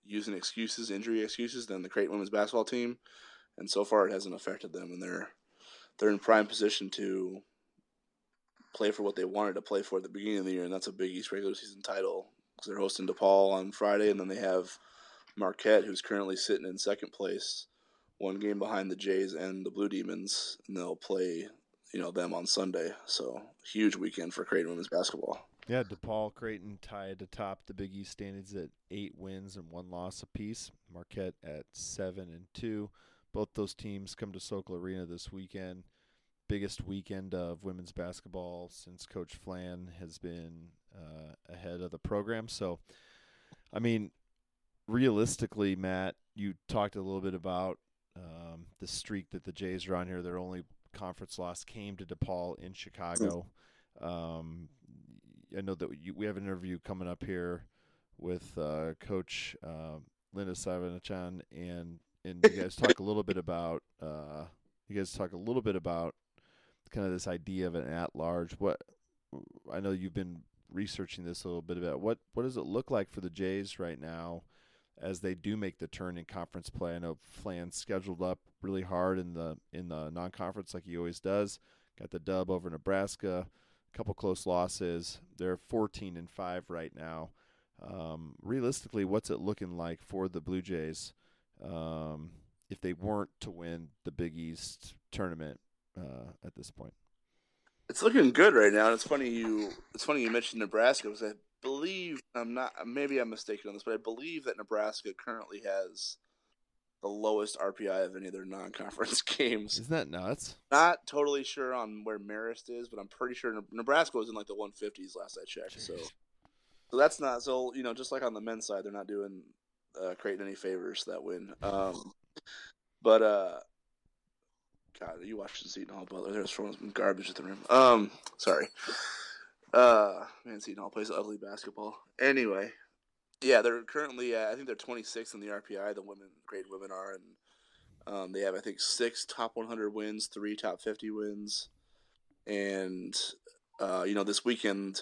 using excuses, injury excuses, than the Creighton women's basketball team. And so far, it hasn't affected them, and they're they're in prime position to play for what they wanted to play for at the beginning of the year, and that's a Big East regular season title. Because they're hosting DePaul on Friday, and then they have Marquette, who's currently sitting in second place, one game behind the Jays and the Blue Demons, and they'll play, you know, them on Sunday. So huge weekend for Creighton women's basketball. Yeah, DePaul Creighton tied atop the Big East standings at eight wins and one loss apiece. Marquette at seven and two. Both those teams come to Sokol Arena this weekend. Biggest weekend of women's basketball since Coach Flan has been uh, ahead of the program. So, I mean, realistically, Matt, you talked a little bit about um, the streak that the Jays are on here. Their only conference loss came to DePaul in Chicago. Um, I know that you, we have an interview coming up here with uh, Coach uh, Linda Sayavongchanh, and and you guys talk a little bit about uh, you guys talk a little bit about kind of this idea of an at large. What I know you've been researching this a little bit about what what does it look like for the Jays right now as they do make the turn in conference play. I know Flan's scheduled up really hard in the in the non conference like he always does. Got the dub over Nebraska, a couple close losses. They're 14 and five right now. Um, realistically, what's it looking like for the Blue Jays um, if they weren't to win the Big East tournament uh, at this point? It's looking good right now. And it's funny you it's funny you mentioned Nebraska because I believe I'm not maybe I'm mistaken on this, but I believe that Nebraska currently has the lowest RPI of any of their non-conference games. Isn't that nuts? Not totally sure on where Marist is, but I'm pretty sure Nebraska was in like the 150s last I checked. Jeez. So, so that's not so you know just like on the men's side, they're not doing uh, Creighton any favors that win. Um, but uh, God, you watched Seton Hall Butler? There's throwing some garbage at the rim. Um, sorry. Uh, man, Seton Hall plays ugly basketball. Anyway, yeah, they're currently uh, I think they're 26 in the RPI. The women, great women are, and um, they have I think six top 100 wins, three top 50 wins, and uh, you know this weekend,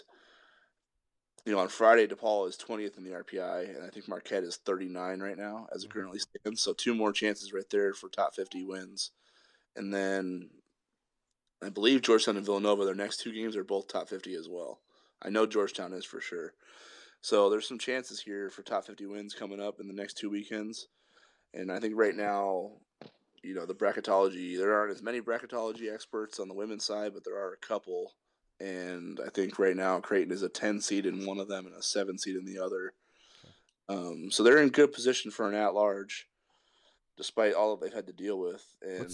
you know on Friday DePaul is 20th in the RPI, and I think Marquette is 39 right now as it mm-hmm. currently stands. So two more chances right there for top 50 wins, and then I believe Georgetown and Villanova, their next two games are both top 50 as well. I know Georgetown is for sure. So there's some chances here for top 50 wins coming up in the next two weekends. And I think right now, you know, the bracketology, there aren't as many bracketology experts on the women's side, but there are a couple. And I think right now Creighton is a 10 seed in one of them and a 7 seed in the other. Um, so they're in good position for an at large, despite all that they've had to deal with. And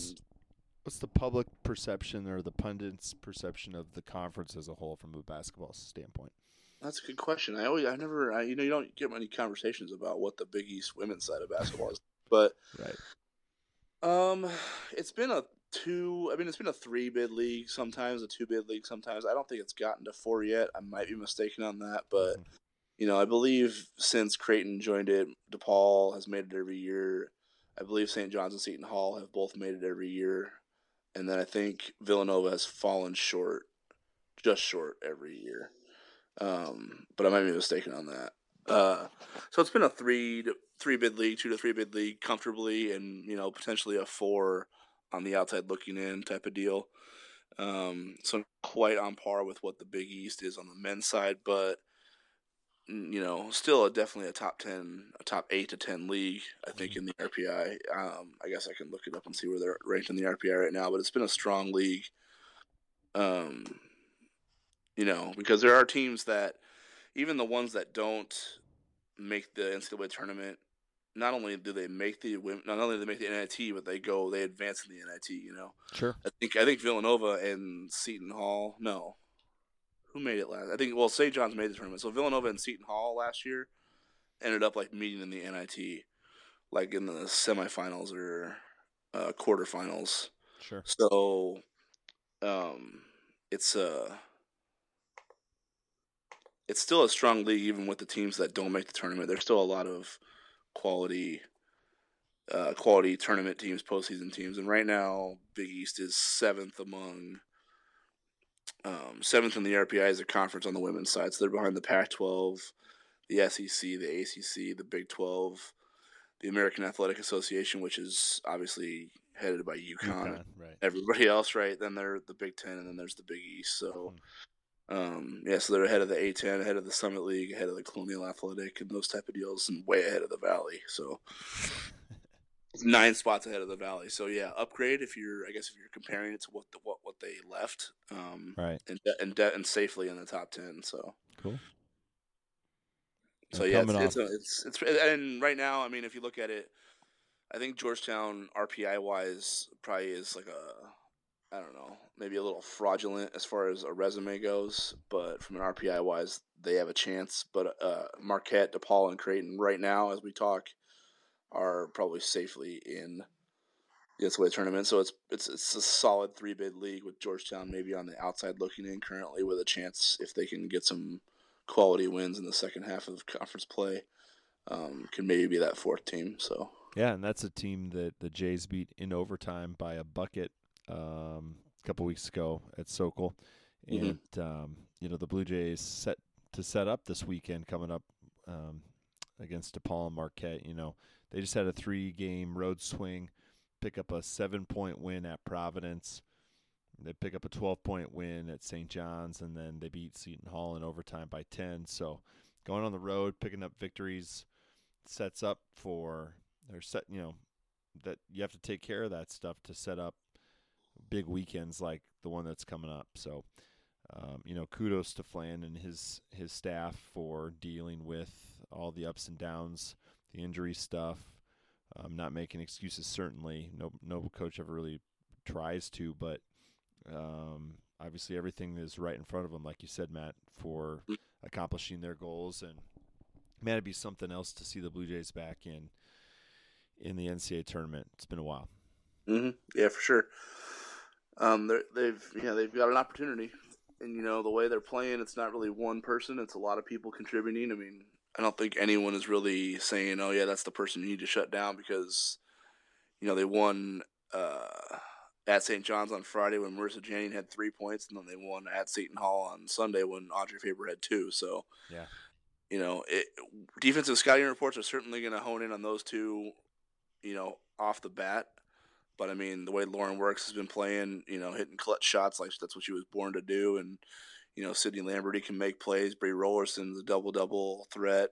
what's the public perception or the pundits' perception of the conference as a whole from a basketball standpoint? That's a good question. I always, I never, I, you know, you don't get many conversations about what the Big East women's side of basketball is, but right. Um, it's been a two. I mean, it's been a three bid league sometimes, a two bid league sometimes. I don't think it's gotten to four yet. I might be mistaken on that, but mm-hmm. you know, I believe since Creighton joined it, DePaul has made it every year. I believe St. John's and Seton Hall have both made it every year, and then I think Villanova has fallen short, just short every year. Um, but I might be mistaken on that. Uh, so it's been a three to three bid league, two to three bid league comfortably, and you know potentially a four on the outside looking in type of deal. Um, so quite on par with what the Big East is on the men's side, but you know, still a, definitely a top ten, a top eight to ten league. I think in the RPI. Um, I guess I can look it up and see where they're ranked in the RPI right now, but it's been a strong league. Um, you know, because there are teams that, even the ones that don't make the NCAA tournament, not only do they make the not only do they make the NIT, but they go they advance in the NIT. You know, sure. I think I think Villanova and Seton Hall. No, who made it last? I think well, St. John's made the tournament. So Villanova and Seton Hall last year ended up like meeting in the NIT, like in the semifinals or uh, quarterfinals. Sure. So, um, it's uh it's still a strong league even with the teams that don't make the tournament. There's still a lot of quality uh, quality tournament teams, postseason teams, and right now Big East is seventh among um, seventh in the RPI as a conference on the women's side. So they're behind the Pac-12, the SEC, the ACC, the Big 12, the American Athletic Association, which is obviously headed by UConn. UConn right. Everybody else, right? Then they're the Big Ten, and then there's the Big East. So. Hmm um, yeah, so they're ahead of the A10, ahead of the Summit League, ahead of the Colonial Athletic, and those type of deals, and way ahead of the Valley. So nine spots ahead of the Valley. So yeah, upgrade if you're, I guess, if you're comparing it to what the, what what they left, um, right, and and de- and safely in the top ten. So cool. So yeah, it's it's, a, it's, it's and right now, I mean, if you look at it, I think Georgetown RPI wise probably is like a I don't know, maybe a little fraudulent as far as a resume goes, but from an RPI wise, they have a chance. But uh, Marquette, DePaul, and Creighton right now, as we talk, are probably safely in the NCAA tournament. So it's it's it's a solid three bid league with Georgetown maybe on the outside looking in currently with a chance if they can get some quality wins in the second half of conference play, um, can maybe be that fourth team. So yeah, and that's a team that the Jays beat in overtime by a bucket um, a couple weeks ago at Sokol, Mhm. and um, you know the Blue Jays set to set up this weekend coming up um, against DePaul and Marquette. You know they just had a three-game road swing, pick up a seven-point win at Providence. They pick up a 12-point win at St. John's, and then they beat Seton Hall in overtime by 10. So going on the road, picking up victories, sets up for or set you know that you have to take care of that stuff to set up big weekends like the one that's coming up. So, um, you know, kudos to Flan and his his staff for dealing with all the ups and downs, the injury stuff. Um, not making excuses, certainly. No, no coach ever really tries to, but um, obviously everything is right in front of them, like you said, Matt, for accomplishing their goals. And man, it'd be something else to see the Blue Jays back in in the NCAA tournament. It's been a while. hmm Yeah, for sure. Um, they've yeah they've got an opportunity, and you know the way they're playing, it's not really one person; it's a lot of people contributing. I mean, I don't think anyone is really saying, "Oh yeah, that's the person you need to shut down," because you know they won uh, at St. John's on Friday when Marissa Janning had three points, and then they won at Seton Hall on Sunday when Audrey Faber had two. So Yeah. you know, it, defensive scouting reports are certainly going to hone in on those two, you know, off the bat. But I mean, the way Lauren Works has been playing, you know, hitting clutch shots like that's what she was born to do, and you know, Sydney Lamberty can make plays. Brie Rollerson's a double double threat.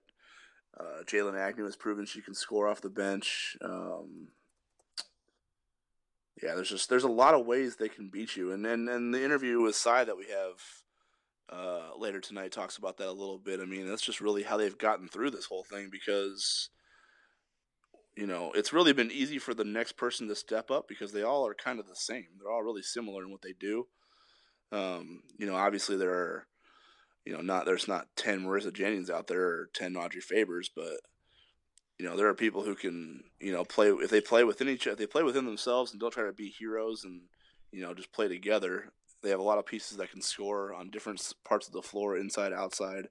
Uh, Jaylyn Agnew has proven she can score off the bench. Um, yeah, there's just there's a lot of ways they can beat you, and and, and the interview with Cy that we have uh, later tonight talks about that a little bit. I mean, that's just really how they've gotten through this whole thing because you know it's really been easy for the next person to step up because they all are kind of the same. They're all really similar in what they do. Um, you know, obviously there are you know not there's not ten Marissa Jannings out there or ten Audrey Fabers, but you know there are people who can you know play if they play within each if they play within themselves and don't try to be heroes and you know just play together they have a lot of pieces that can score on different parts of the floor inside outside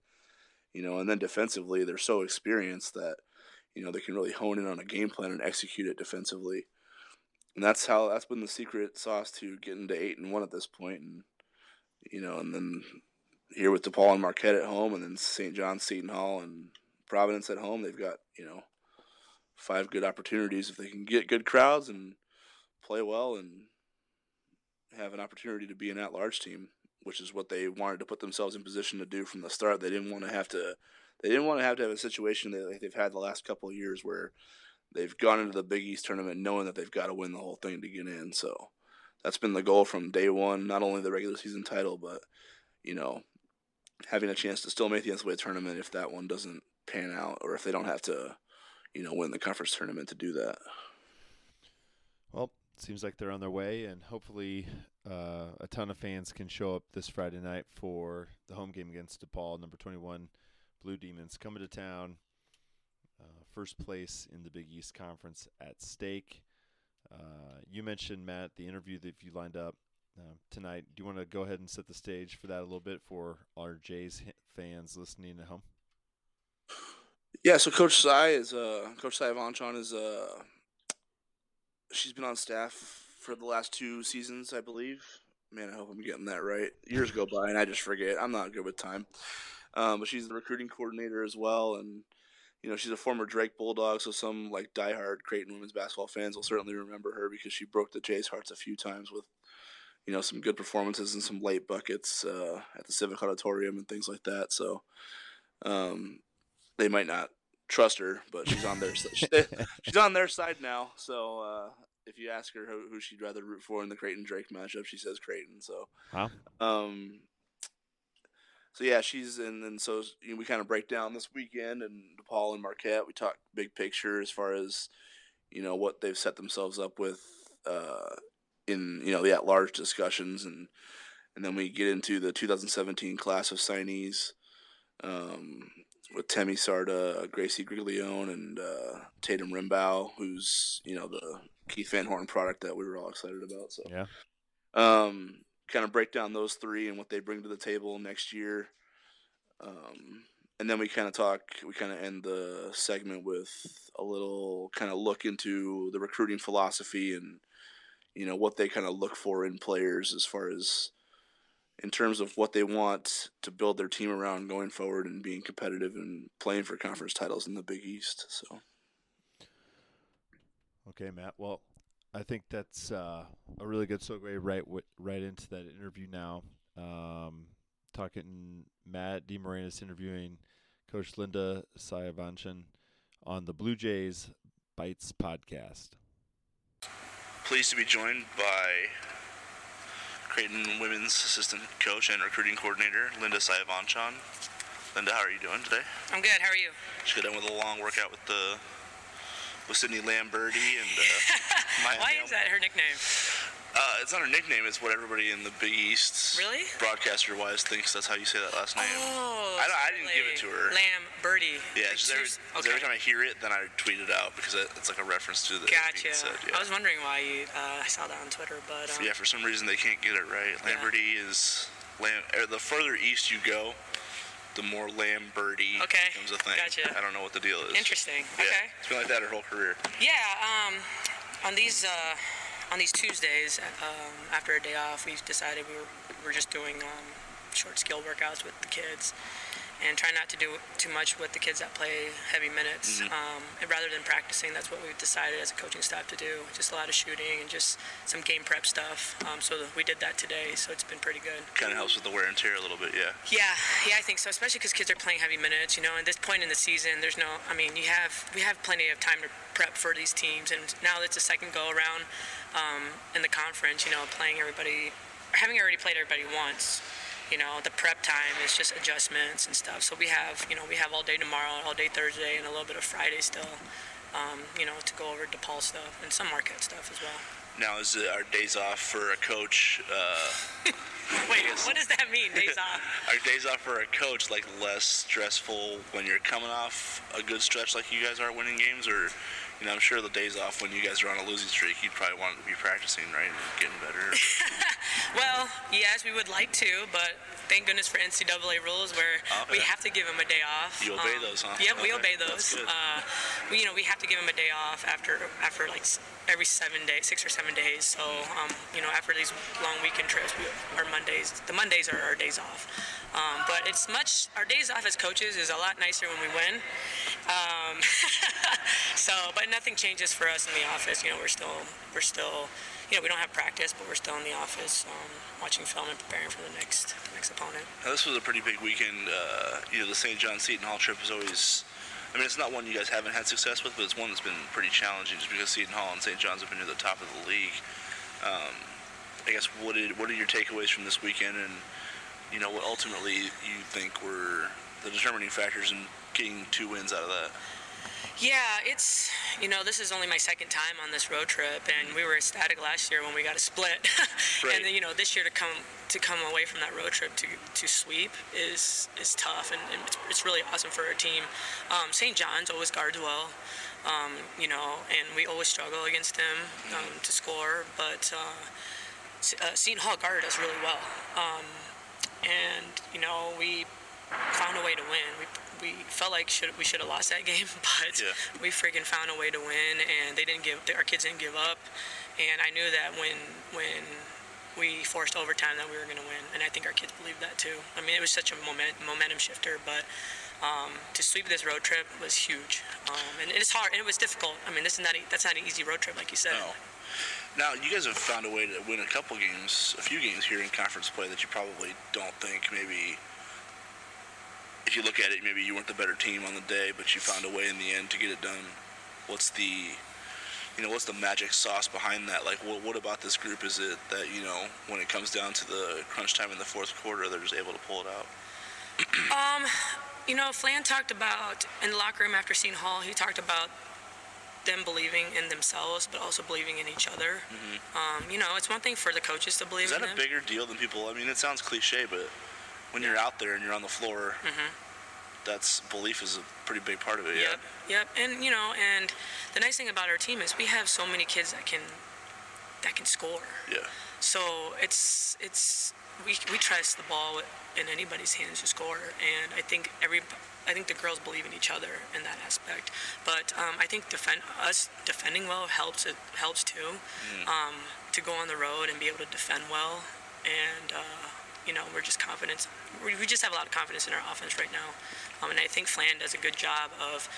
you know and then defensively they're so experienced that you know they can really hone in on a game plan and execute it defensively. And that's how that's been the secret sauce to getting to eight and one at this point and you know and then here with DePaul and Marquette at home and then St. John's Seton Hall and Providence at home they've got you know five good opportunities if they can get good crowds and play well and have an opportunity to be an at-large team, which is what they wanted to put themselves in position to do from the start. They didn't want to have to. They didn't want to have to have a situation that like they've had the last couple of years where they've gone into the Big East tournament knowing that they've got to win the whole thing to get in. So that's been the goal from day one. Not only the regular season title, but you know, having a chance to still make the NCAA tournament if that one doesn't pan out, or if they don't have to, you know, win the conference tournament to do that. Well, seems like they're on their way, and hopefully uh, a ton of fans can show up this Friday night for the home game against DePaul, number 21 Blue Demons coming to town. Uh, first place in the Big East Conference at stake. Uh, you mentioned, Matt, the interview that you lined up uh, tonight. Do you want to go ahead and set the stage for that a little bit for our Jays fans listening at home? Yeah, so Coach Sai is uh Coach Sayavongchanh is uh she's been on staff for the last two seasons, I believe. Man, I hope I'm getting that right. Years go by and I just forget. I'm not good with time. Um, but she's the recruiting coordinator as well, and you know she's a former Drake Bulldog, so some like diehard Creighton women's basketball fans will certainly remember her because she broke the Jays' hearts a few times with you know some good performances and some late buckets uh, at the Civic Auditorium and things like that. So um, they might not trust her, but she's on their she's on their side now. So uh, if you ask her who, who she'd rather root for in the Creighton Drake matchup, she says Creighton. So Wow. um, so yeah, she's and then so you know, we kind of break down this weekend and DePaul and Marquette. We talk big picture as far as you know what they've set themselves up with uh, in you know the at large discussions and and then we get into the 2017 class of signees um, with Temi Carda, Gracie Griglione, and uh, Tatum Rimbaugh, who's you know the Keith Van Horn product that we were all excited about. So Yeah. um, kind of break down those three and what they bring to the table next year. Um, and then we kind of talk. We kind of end the segment with a little kind of look into the recruiting philosophy and you know what they kind of look for in players as far as in terms of what they want to build their team around going forward and being competitive and playing for conference titles in the Big East. So. Okay, Matt. Well, I think that's uh, a really good segue right right into that interview now. Um, talking Matt DeMarinis interviewing Coach Linda Sayavongchanh on the Blue Jays Bytes podcast. Pleased to be joined by Creighton women's assistant coach and recruiting coordinator Linda Sayavongchanh. Linda, how are you doing today? I'm good. How are you? Just got done with a long workout with the with Sydney Lamberti and uh, Maya Why is that her nickname? Uh, it's not her nickname. It's what everybody in the Big East, really, broadcaster wise, thinks that's how you say that last name. Oh, I, I didn't give it to her. Lamb Birdie. Yeah, every, okay. every time I hear it, then I tweet it out because it's like a reference to the. Gotcha. Said, yeah. I was wondering why you. Uh, I saw that on Twitter, but. Um, yeah, for some reason they can't get it right. Lamberti yeah. is Lam. Er, the further east you go, the more Lamberti okay. becomes a thing. Gotcha. I don't know what the deal is. Interesting. Yeah. Okay. It's been like that her whole career. Yeah. Um, on these. Uh, on these Tuesdays, um, after a day off, we decided we were, we were just doing um, short skill workouts with the kids and try not to do too much with the kids that play heavy minutes. Mm-hmm. Um, and rather than practicing, that's what we've decided as a coaching staff to do. Just a lot of shooting and just some game prep stuff. Um, so we did that today, so it's been pretty good. Kind of helps with the wear and tear a little bit, yeah. Yeah, yeah, I think so. Especially because kids are playing heavy minutes. You know, at this point in the season, there's no. I mean, you have we have plenty of time to prep for these teams, and now it's a second go around um, in the conference. You know, playing everybody, having already played everybody once you know the prep time is just adjustments and stuff. So we have you know we have all day tomorrow all day thursday and a little bit of friday still um, you know to go over DePaul stuff and some marquette stuff as well. Now is our days off for a coach uh, wait what does that mean days off? Our days off for a coach like less stressful when you're coming off a good stretch like you guys are winning games or I'm sure the days off when you guys are on a losing streak, you'd probably want to be practicing, right, getting better. well, yes, we would like to, but thank goodness for NCAA rules where okay. we have to give them a day off. You obey um, those, huh? Yep, okay. we obey those. Uh, we, you know, we have to give them a day off after after like every seven days, six or seven days. So, um, you know, after these long weekend trips, we, our Mondays, the Mondays are our days off. Um, but it's much, our days off as coaches is a lot nicer when we win. Um, so, but nothing changes for us in the office. You know, we're still, we're still, you know, we don't have practice, but we're still in the office um, watching film and preparing for the next, next opponent. Now, this was a pretty big weekend. Uh, you know, the St. John Seton Hall trip is always. I mean, it's not one you guys haven't had success with, but it's one that's been pretty challenging just because Seton Hall and St. John's have been near the top of the league. Um, I guess what did what are your takeaways from this weekend, and you know, what ultimately you think were the determining factors in getting two wins out of that? Yeah, it's you know this is only my second time on this road trip, and we were ecstatic last year when we got a split, right. and then you know this year to come to come away from that road trip to, to sweep is is tough, and, and it's, it's, really awesome for our team. Um, St. John's always guards well, um, you know, and we always struggle against them um, to score, but uh, uh, Seton Hall guarded us really well. Um, and you know we found a way to win. We we felt like should we should have lost that game, but yeah. we freaking found a way to win, and they didn't give our kids didn't give up, and I knew that when when we forced overtime that we were going to win, and I think our kids believed that too. I mean, it was such a moment, momentum shifter, but um, to sweep this road trip was huge, um, and it's hard and it was difficult. I mean, this is not a, that's not an easy road trip, like you said. No. Now, you guys have found a way to win a couple games, a few games here in conference play that you probably don't think maybe. If you look at it, maybe you weren't the better team on the day, but you found a way in the end to get it done. What's the, you know, what's the magic sauce behind that? Like, what, what about this group is it that you know, when it comes down to the crunch time in the fourth quarter, they're just able to pull it out? um, you know, Flan talked about in the locker room after Seton Hall. He talked about them believing in themselves, but also believing in each other. Mm-hmm. Um, you know, it's one thing for the coaches to believe. Is that a them. bigger deal than people? I mean, it sounds cliche, but when you're out there and you're on the floor, mm-hmm. that's belief is a pretty big part of it. Yep, yeah. yep. And you know, and the nice thing about our team is we have so many kids that can that can score. Yeah. so it's it's we, we trust the ball in anybody's hands to score, and I think every I think the girls believe in each other in that aspect. But um, I think defend us defending well helps it helps too. Mm. Um, to go on the road and be able to defend well, and uh, you know we're just confident. We just have a lot of confidence in our offense right now, um, and I think Flan does a good job of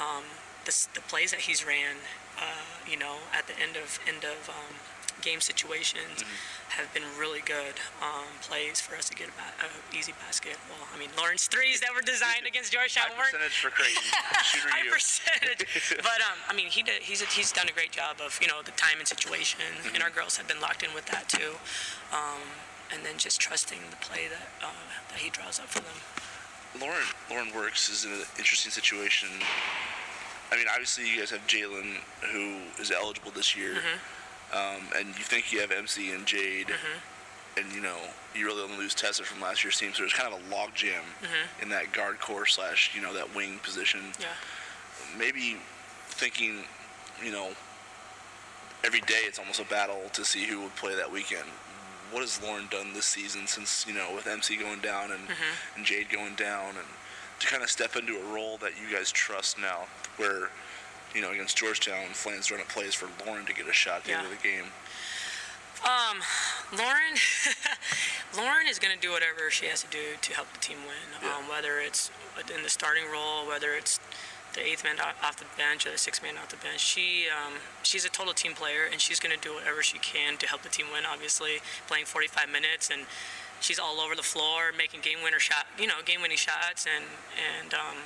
um, the, the plays that he's ran. Uh, you know, at the end of end of um, game situations mm-hmm. have been really good um, plays for us to get a, ba- a, easy basket. Well, I mean, Lawrence threes that were designed against Georgetown High percentage for Creighton. High percentage. but um, I mean, he did, he's a, he's done a great job of you know the time and situation, mm-hmm. and our girls have been locked in with that too. And then just trusting the play that uh, that he draws up for them. Lauren Lauren Works is in an interesting situation. I mean, obviously you guys have Jaylyn, who is eligible this year. Mm-hmm um, and you think you have MC and Jade, mm-hmm. and you know you really only lose Tessa from last year's team, so there's kind of a logjam mm-hmm. in that guard core slash you know that wing position. Yeah. Maybe thinking, you know, every day it's almost a battle to see who would play that weekend. What has Lauren done this season since you know with MC going down and mm-hmm. and Jade going down and to kind of step into a role that you guys trust now, where you know, against Georgetown, Flan's running plays for Lauren to get a shot at the yeah. end of the game. Um, Lauren, Lauren is going to do whatever she has to do to help the team win. Yeah. Um, whether it's in the starting role, whether it's the eighth man off the bench or the sixth man off the bench. She um, she's a total team player, and she's going to do whatever she can to help the team win. Obviously, playing 45 minutes, and she's all over the floor, making game winner shot, you know, game winning shots, and and um,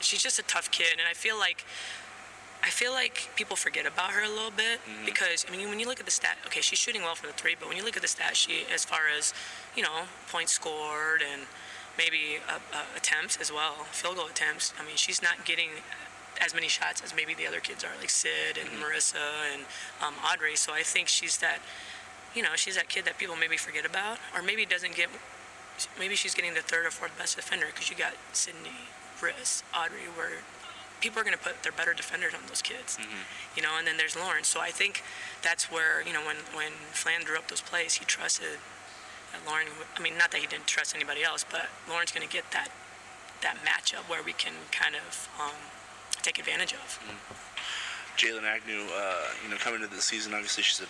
she's just a tough kid, and I feel like I feel like people forget about her a little bit mm-hmm. because I mean when you look at the stat, okay, she's shooting well for the three, but when you look at the stat sheet as far as you know points scored and maybe uh, uh, attempts as well, field goal attempts. I mean she's not getting as many shots as maybe the other kids are, like Sid and mm-hmm. Marissa and um, Audrey. So I think she's that, you know, she's that kid that people maybe forget about, or maybe doesn't get. Maybe she's getting the third or fourth best defender because you got Sydney Briss, Audrey, where people are going to put their better defenders on those kids, mm-hmm. you know. And then there's Lauren. So I think that's where you know when when Flan drew up those plays, he trusted that Lauren. I mean, not that he didn't trust anybody else, but Lauren's going to get that that matchup where we can kind of um, take advantage of. Mm-hmm. Jaylyn Agnew, uh, you know, coming into the season, obviously she's a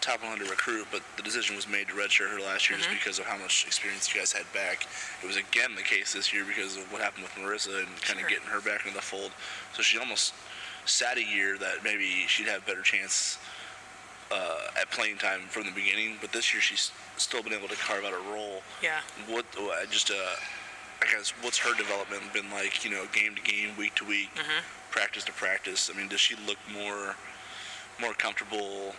top 100 recruit, but the decision was made to redshirt her last year mm-hmm. just because of how much experience you guys had back. It was again the case this year because of what happened with Marissa and kind of getting her back into the fold. So she almost sat a year that maybe she'd have better chance uh, at playing time from the beginning. But this year she's still been able to carve out a role. Yeah. What uh, just uh, I guess what's her development been like? You know, game to game, week to week, mm-hmm. practice to practice. I mean, does she look more more comfortable?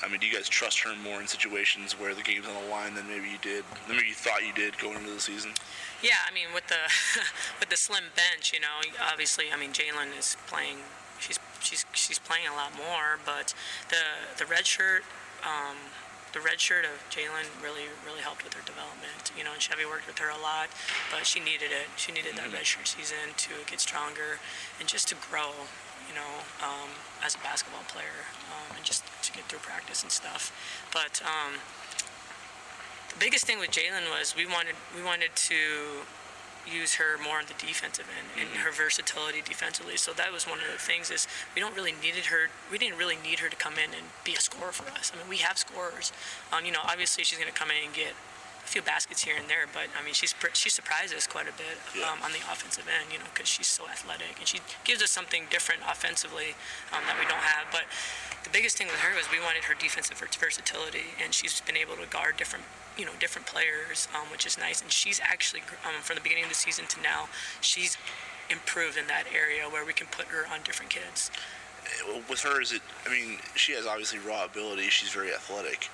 I mean, do you guys trust her more in situations where the game's on the line than maybe you did, than maybe you thought you did going into the season? Yeah, I mean, with the with the slim bench, you know, obviously, I mean, Jaylyn is playing. She's she's she's playing a lot more, but the the red shirt. Um, the red shirt of Jaylyn really, really helped with her development. You know, and Chevy worked with her a lot, but she needed it. She needed mm-hmm. that red shirt season to get stronger and just to grow you know, um, as a basketball player, um, and just to get through practice and stuff. But um, the biggest thing with Jaylyn was we wanted we wanted to use her more on the defensive end and mm-hmm. her versatility defensively. So that was one of the things is we don't really needed her. We didn't really need her to come in and be a scorer for us. I mean, we have scorers. Um, you know, obviously she's going to come in and get a few baskets here and there, but I mean, she's she surprises us quite a bit yeah. um, on the offensive end, you know, because she's so athletic and she gives us something different offensively um, that we don't have. But the biggest thing with her was we wanted her defensive versatility, and she's been able to guard different, you know, different players, um, which is nice. And she's actually um, from the beginning of the season to now, she's improved in that area where we can put her on different kids. With her, is it? I mean, she has obviously raw ability. She's very athletic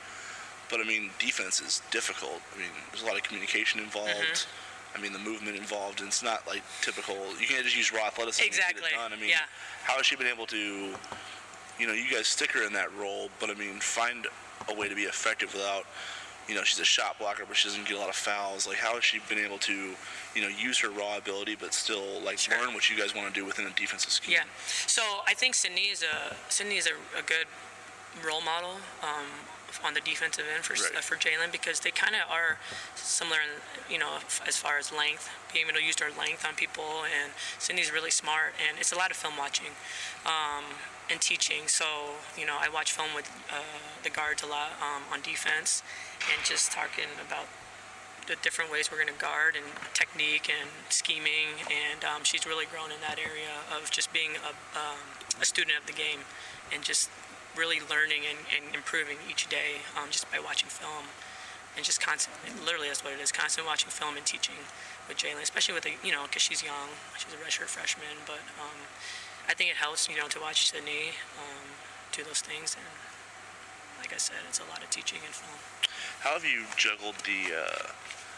but I mean, defense is difficult. I mean, there's a lot of communication involved. Mm-hmm. I mean, the movement involved, and it's not like typical. You can't just use raw athleticism exactly. to get it done. I mean, yeah. how has she been able to, you know, you guys stick her in that role, but I mean, find a way to be effective without, you know, she's a shot blocker, but she doesn't get a lot of fouls. Like, how has she been able to, you know, use her raw ability, but still like sure. learn what you guys want to do within a defensive scheme? Yeah. So I think Sydney is a Sydney is a, a good role model. Um, on the defensive end for Right. uh, for Jaylyn because they kind of are similar, in, you know, as far as length, being able to use their length on people. And Cindy's really smart, and it's a lot of film watching um, and teaching. So you know, I watch film with uh, the guards a lot um, on defense, and just talking about the different ways we're going to guard and technique and scheming. And um, she's really grown in that area of just being a, um, a student of the game and just really learning and, and improving each day um, just by watching film and just constantly, literally that's what it is, constantly watching film and teaching with Jaylyn, especially with the, you know, because she's young, she's a redshirt freshman, but um, I think it helps, you know, to watch Sydney um, do those things. And like I said, it's a lot of teaching and film. How have you juggled the, uh,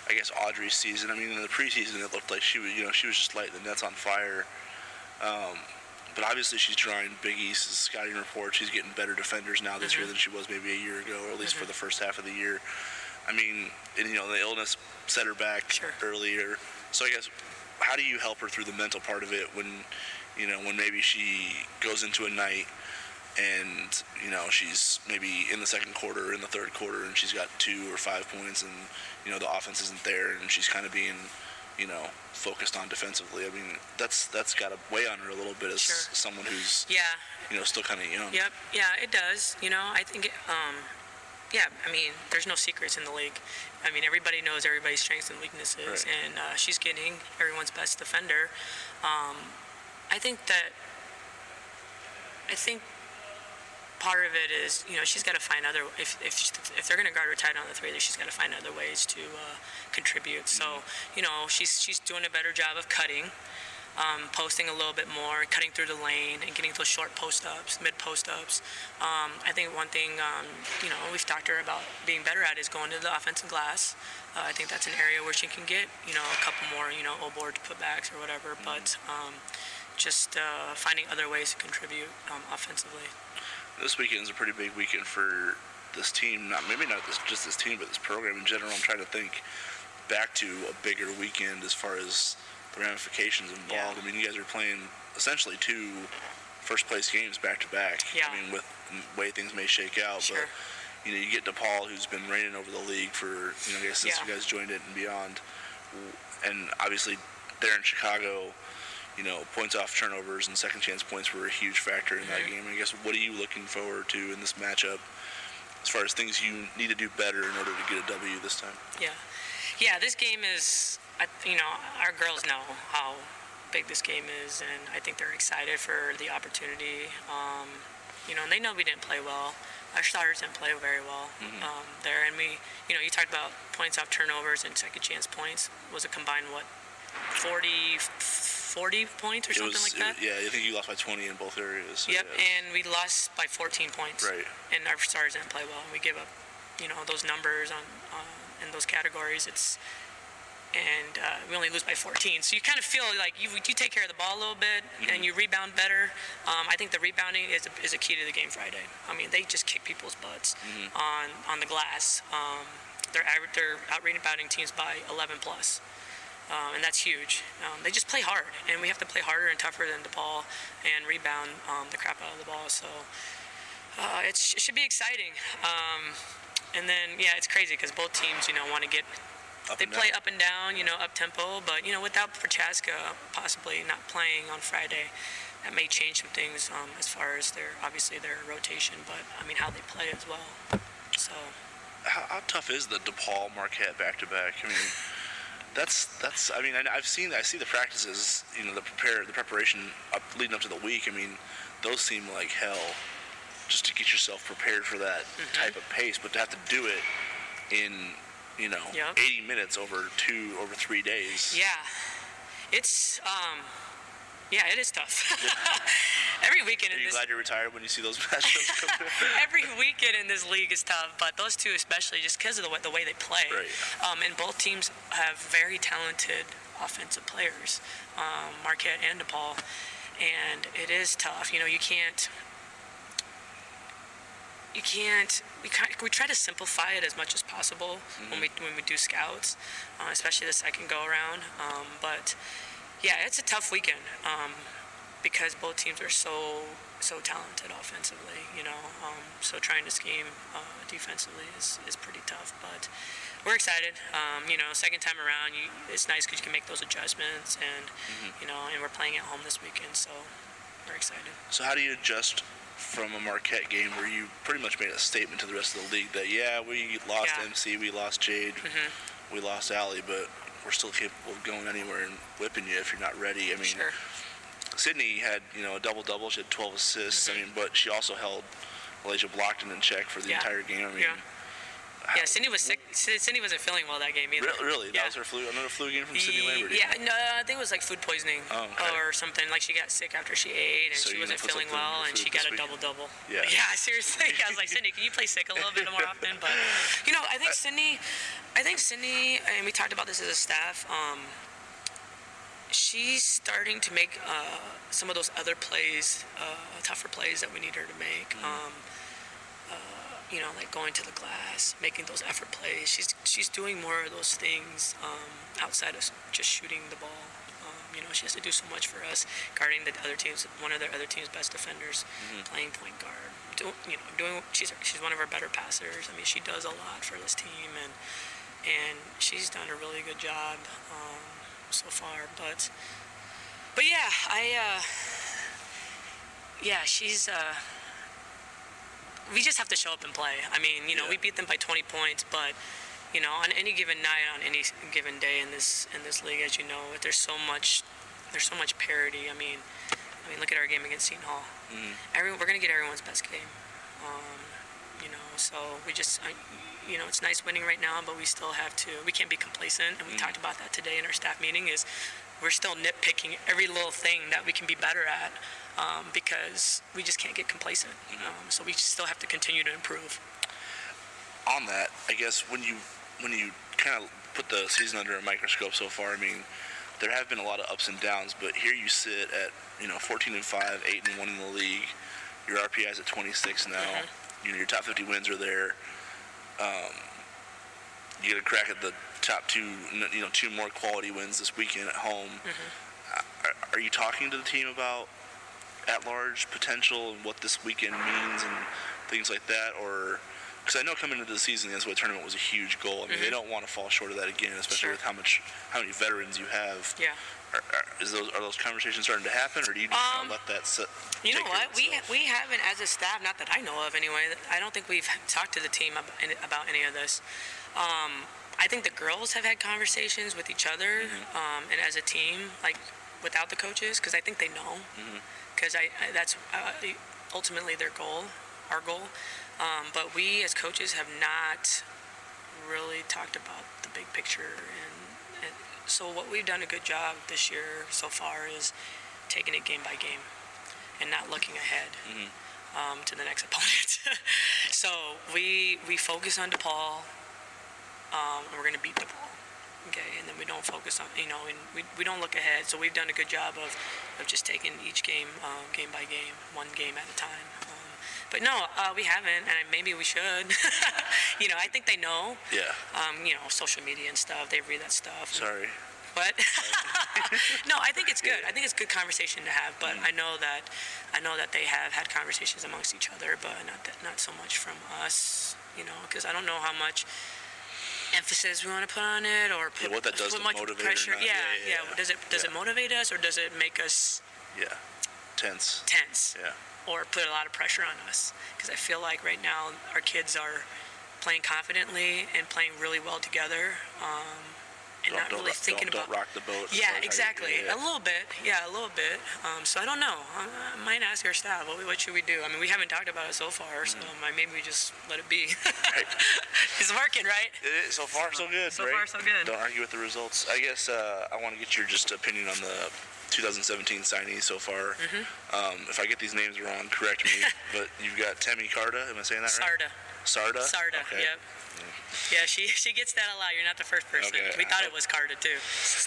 I guess, Audrey's season? I mean, in the preseason, it looked like she was, you know, she was just lighting the nets on fire. Um, but obviously, she's drawing Big East's scouting report. She's getting better defenders now this year Mhm. than she was maybe a year ago, or at least for Mhm. the first half of the year. I mean, and, you know, the illness set her back Sure. earlier. So I guess, how do you help her through the mental part of it when, you know, when maybe she goes into a night and you know she's maybe in the second quarter or in the third quarter and she's got two or five points and you know the offense isn't there and she's kind of being you know focused on defensively i mean that's that's got to weigh on her a little bit as Sure. someone who's Yeah, you know still kind of young Yep. Yeah, it does. You know, I think, it, um, yeah, I mean, there's no secrets in the league. I mean, everybody knows everybody's strengths and weaknesses, Right. and uh, she's getting everyone's best defender. Um, I think that, I think part of it is, you know, she's got to find other, if, if, if they're going to guard her tight on the three, she's got to find other ways to uh, contribute. So, you know, she's, she's doing a better job of cutting um, posting a little bit more, cutting through the lane, and getting those short post ups, mid post ups. Um, I think one thing um, you know we've talked to her about being better at is going to the offensive glass. Uh, I think that's an area where she can get you know a couple more you know O board putbacks or whatever, but um, just uh, finding other ways to contribute um, offensively. This weekend is a pretty big weekend for this team not maybe not this, just this team but this program in general i'm trying to think back to a bigger weekend as far as the ramifications involved Yeah. i mean you guys are playing essentially two first place games back to back Yeah. i mean with the way things may shake out Sure. but you know you get DePaul who's been reigning over the league for you know I guess since Yeah. you guys joined it and beyond and obviously there in chicago you know, points off turnovers and second chance points were a huge factor in that game. I guess what are you looking forward to in this matchup as far as things you need to do better in order to get a W this time? Yeah, yeah. This game is, you know, our girls know how big this game is, and I think they're excited for the opportunity. Um, you know, and they know we didn't play well. Our starters didn't play very well um, there, and we, you know, you talked about points off turnovers and second chance points. Was a combined what, 40, 40 points or It something was, like it- that? yeah, I think you lost by 20 in both areas. so Yep, yeah. and we lost by 14 points. Right. And our stars didn't play well. And we gave up, you know, those numbers on uh, in those categories. It's and uh, we only lose by 14. So you kind of feel like you, you take care of the ball a little bit and you rebound better. Um, I think the rebounding is a, is a key to the game Friday. I mean, they just kick people's butts on on the glass. Um, they're they're out rebounding teams by 11 plus. Um, and that's huge. Um, they just play hard, and we have to play harder and tougher than DePaul and rebound um, the crap out of the ball. So uh, it's, it should be exciting. Um, and then yeah, it's crazy because both teams, you know, want to get Up they play down. up and down, you know, up tempo. But you know, without Prochaska possibly not playing on Friday, that may change some things um, as far as their obviously their rotation, but I mean how they play as well. So How, how tough is the DePaul Marquette back to back? I mean, that's that's. I mean, I, I've seen I see the practices. You know, the prepare the preparation up leading up to the week. I mean, those seem like hell just to get yourself prepared for that Mm-hmm. type of pace. But to have to do it in you know Yep. 80 minutes over two over three days. yeah, it's um, yeah, it is tough. Every weekend Are in you this glad you're retired when you see those matchups? come in? every weekend in this league is tough, but those two especially just because of the way, the way they play. Right. Um, and both teams have very talented offensive players, um, Marquette and DePaul, and it is tough. You know, you can't. You can't. We we try to simplify it as much as possible when we when we do scouts, uh, especially the second go around. Um, but yeah, it's a tough weekend. Um, because both teams are so so talented offensively, you know. Um, so trying to scheme uh, defensively is, is pretty tough, but we're excited. Um, you know, second time around, you, it's nice because you can make those adjustments, and you know, and we're playing at home this weekend, so we're excited. So how do you adjust from a Marquette game where you pretty much made a statement to the rest of the league that yeah, we lost Yeah. MC, we lost Jade, we lost Allie, but we're still capable of going anywhere and whipping you if you're not ready. I mean, Sure. Sydney had you know a double double. She had 12 assists. I mm-hmm. mean, but she also held Malaysia Blockton in check for the Yeah. entire game. I mean, Yeah. Yeah, Cindy was sick. Cindy Cindy wasn't feeling well that game either. Re- really, Yeah. that was her flu. Another flu game from Sydney Lambert. Yeah, no, I think it was like food poisoning Oh, okay. or something. Like she got sick after she ate and So she wasn't feeling well and she got a double double. Yeah. Yeah, seriously. I was like, Cindy, can you play sick a little bit more often? But you know, I think Cindy, I think Cindy, and we talked about this as a staff. Um, she's starting to make uh, some of those other plays, uh, tougher plays that we need her to make. Mm-hmm. Um, you know, like going to the glass, making those effort plays. She's she's doing more of those things um, outside of just shooting the ball. Um, you know, she has to do so much for us, guarding the other teams, one of their other team's best defenders, playing point guard. Do, you know, doing she's she's one of our better passers. I mean, she does a lot for this team, and and she's done a really good job um, so far. But but yeah, I uh, yeah, she's. Uh, we just have to show up and play. I mean, you know, we beat them by 20 points, but you know, on any given night, on any given day in this in this league, as you know, there's so much there's so much parity. I mean, I mean, look at our game against Seton Hall. Everyone, we're gonna get everyone's best game. Um, you know, so we just, I, you know, it's nice winning right now, but we still have to. We can't be complacent, and we talked about that today in our staff meeting. Is we're still nitpicking every little thing that we can be better at um, because we just can't get complacent. Um, so we still have to continue to improve. on that, I guess when you when you kind of put the season under a microscope so far, I mean, there have been a lot of ups and downs, but here you sit at you know 14 and five, eight and one in the league. Your RPI is at 26 now. You know your top 50 wins are there. Um, you get a crack at the top two, you know, two more quality wins this weekend at home. Uh, Are, are you talking to the team about at-large potential and what this weekend means and things like that, or because I know coming into the season, the NCAA tournament was a huge goal. I mean, they don't want to fall short of that again, especially Sure. with how much, how many veterans you have. Yeah. Are, are, is those are those conversations starting to happen, or do you just kind Um, of let that sit? You know what? We we haven't, as a staff, not that I know of anyway. I don't think we've talked to the team about any of this. Um, I think the girls have had conversations with each other Mm-hmm. um, and as a team, like without the coaches, because I think they know. Mm-hmm. Because I, I that's uh, ultimately their goal, our goal. Um, but we as coaches have not really talked about the big picture and, and so what we've done a good job this year so far is taking it game by game and not looking ahead um, to the next opponent. so we we focus on DePaul, um, and we're going to beat DePaul. Okay, and then we don't focus on you know, and we, we don't look ahead. So we've done a good job of, of just taking each game um, game by game, one game at a time. Um, but no, uh, we haven't, and maybe we should. you know, I think they know. Yeah. Um, you know, social media and stuff. They read that stuff. Sorry. but no, I think it's good. I think it's good conversation to have. But I know that I know that they have had conversations amongst each other, but not that, not so much from us. You know, because I don't know how much emphasis we want to put on it or put, what that does put much motivate pressure. Yeah, Yeah, yeah, yeah. Does it does it motivate us or does it make us Yeah. Tense. tense? Yeah. or put a lot of pressure on us because I feel like right now our kids are playing confidently and playing really well together um, and Don't, not don't, really rock- thinking don't, about don't rock the boat. as far as yeah, how you- exactly. yeah, yeah. A little bit. Yeah, a little bit. Um, so I don't know. I, I might ask our staff. What, what should we do? I mean, we haven't talked about it so far, so Mm-hmm. maybe we just let it be. it's working, right? It is, so far, so good. So right? far, so good. Don't argue with the results. I guess uh, I want to get your just opinion on the 2017 signees so far. Mm-hmm. Um, if I get these names wrong, correct me. but you've got Temi Carta. Am I saying that right? Sarda. Sarda. Sarda. Okay. Yep. Yeah, she she gets that a lot. You're not the first person. Okay. We thought it was Carta too.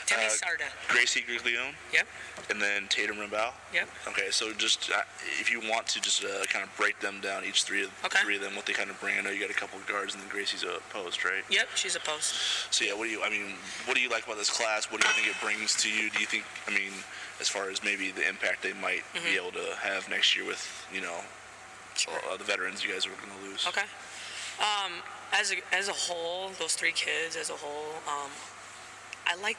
Temi Uh, Sarda. Gracie Griglione, Yep. and then Tatum Rembao. Yep. Okay, so just uh, if you want to just uh, kind of break them down, each three of Okay. three of them, what they kind of bring. I know you got a couple of guards, and then Gracie's a post, right? Yep. She's a post. So yeah, what do you? I mean, what do you like about this class? What do you think it brings to you? Do you think? I mean, as far as maybe the impact they might Mm-hmm. be able to have next year with you know uh, the veterans you guys are going to lose. Okay. Um, as a as a whole, those three kids as a whole, um, I like,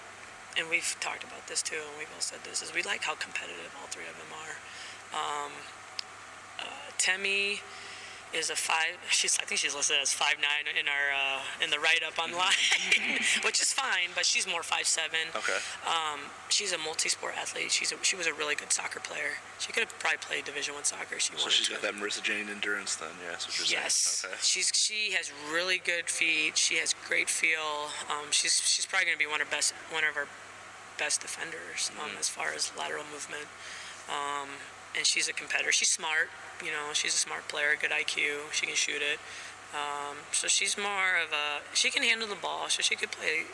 and we've talked about this too, and we've all said this is we like how competitive all three of them are. Um, uh, Temi is a five. She's I think she's listed as five nine in our uh, in the write up online, which is fine, but she's more five seven. Okay. Um, she's a multi-sport athlete. She's a, she was a really good soccer player. She could have probably played Division One soccer. if She So wanted she's to. got that Marissa Janning endurance then, yeah. That's what you're Yes. Okay. she's she has really good feet. She has great feel. Um, she's she's probably going to be one of best one of our best defenders um, Mm-hmm. as far as lateral movement. Um, and she's a competitor. She's smart. You know, she's a smart player, good IQ. She can shoot it. Um, so she's more of a she can handle the ball. So she could play.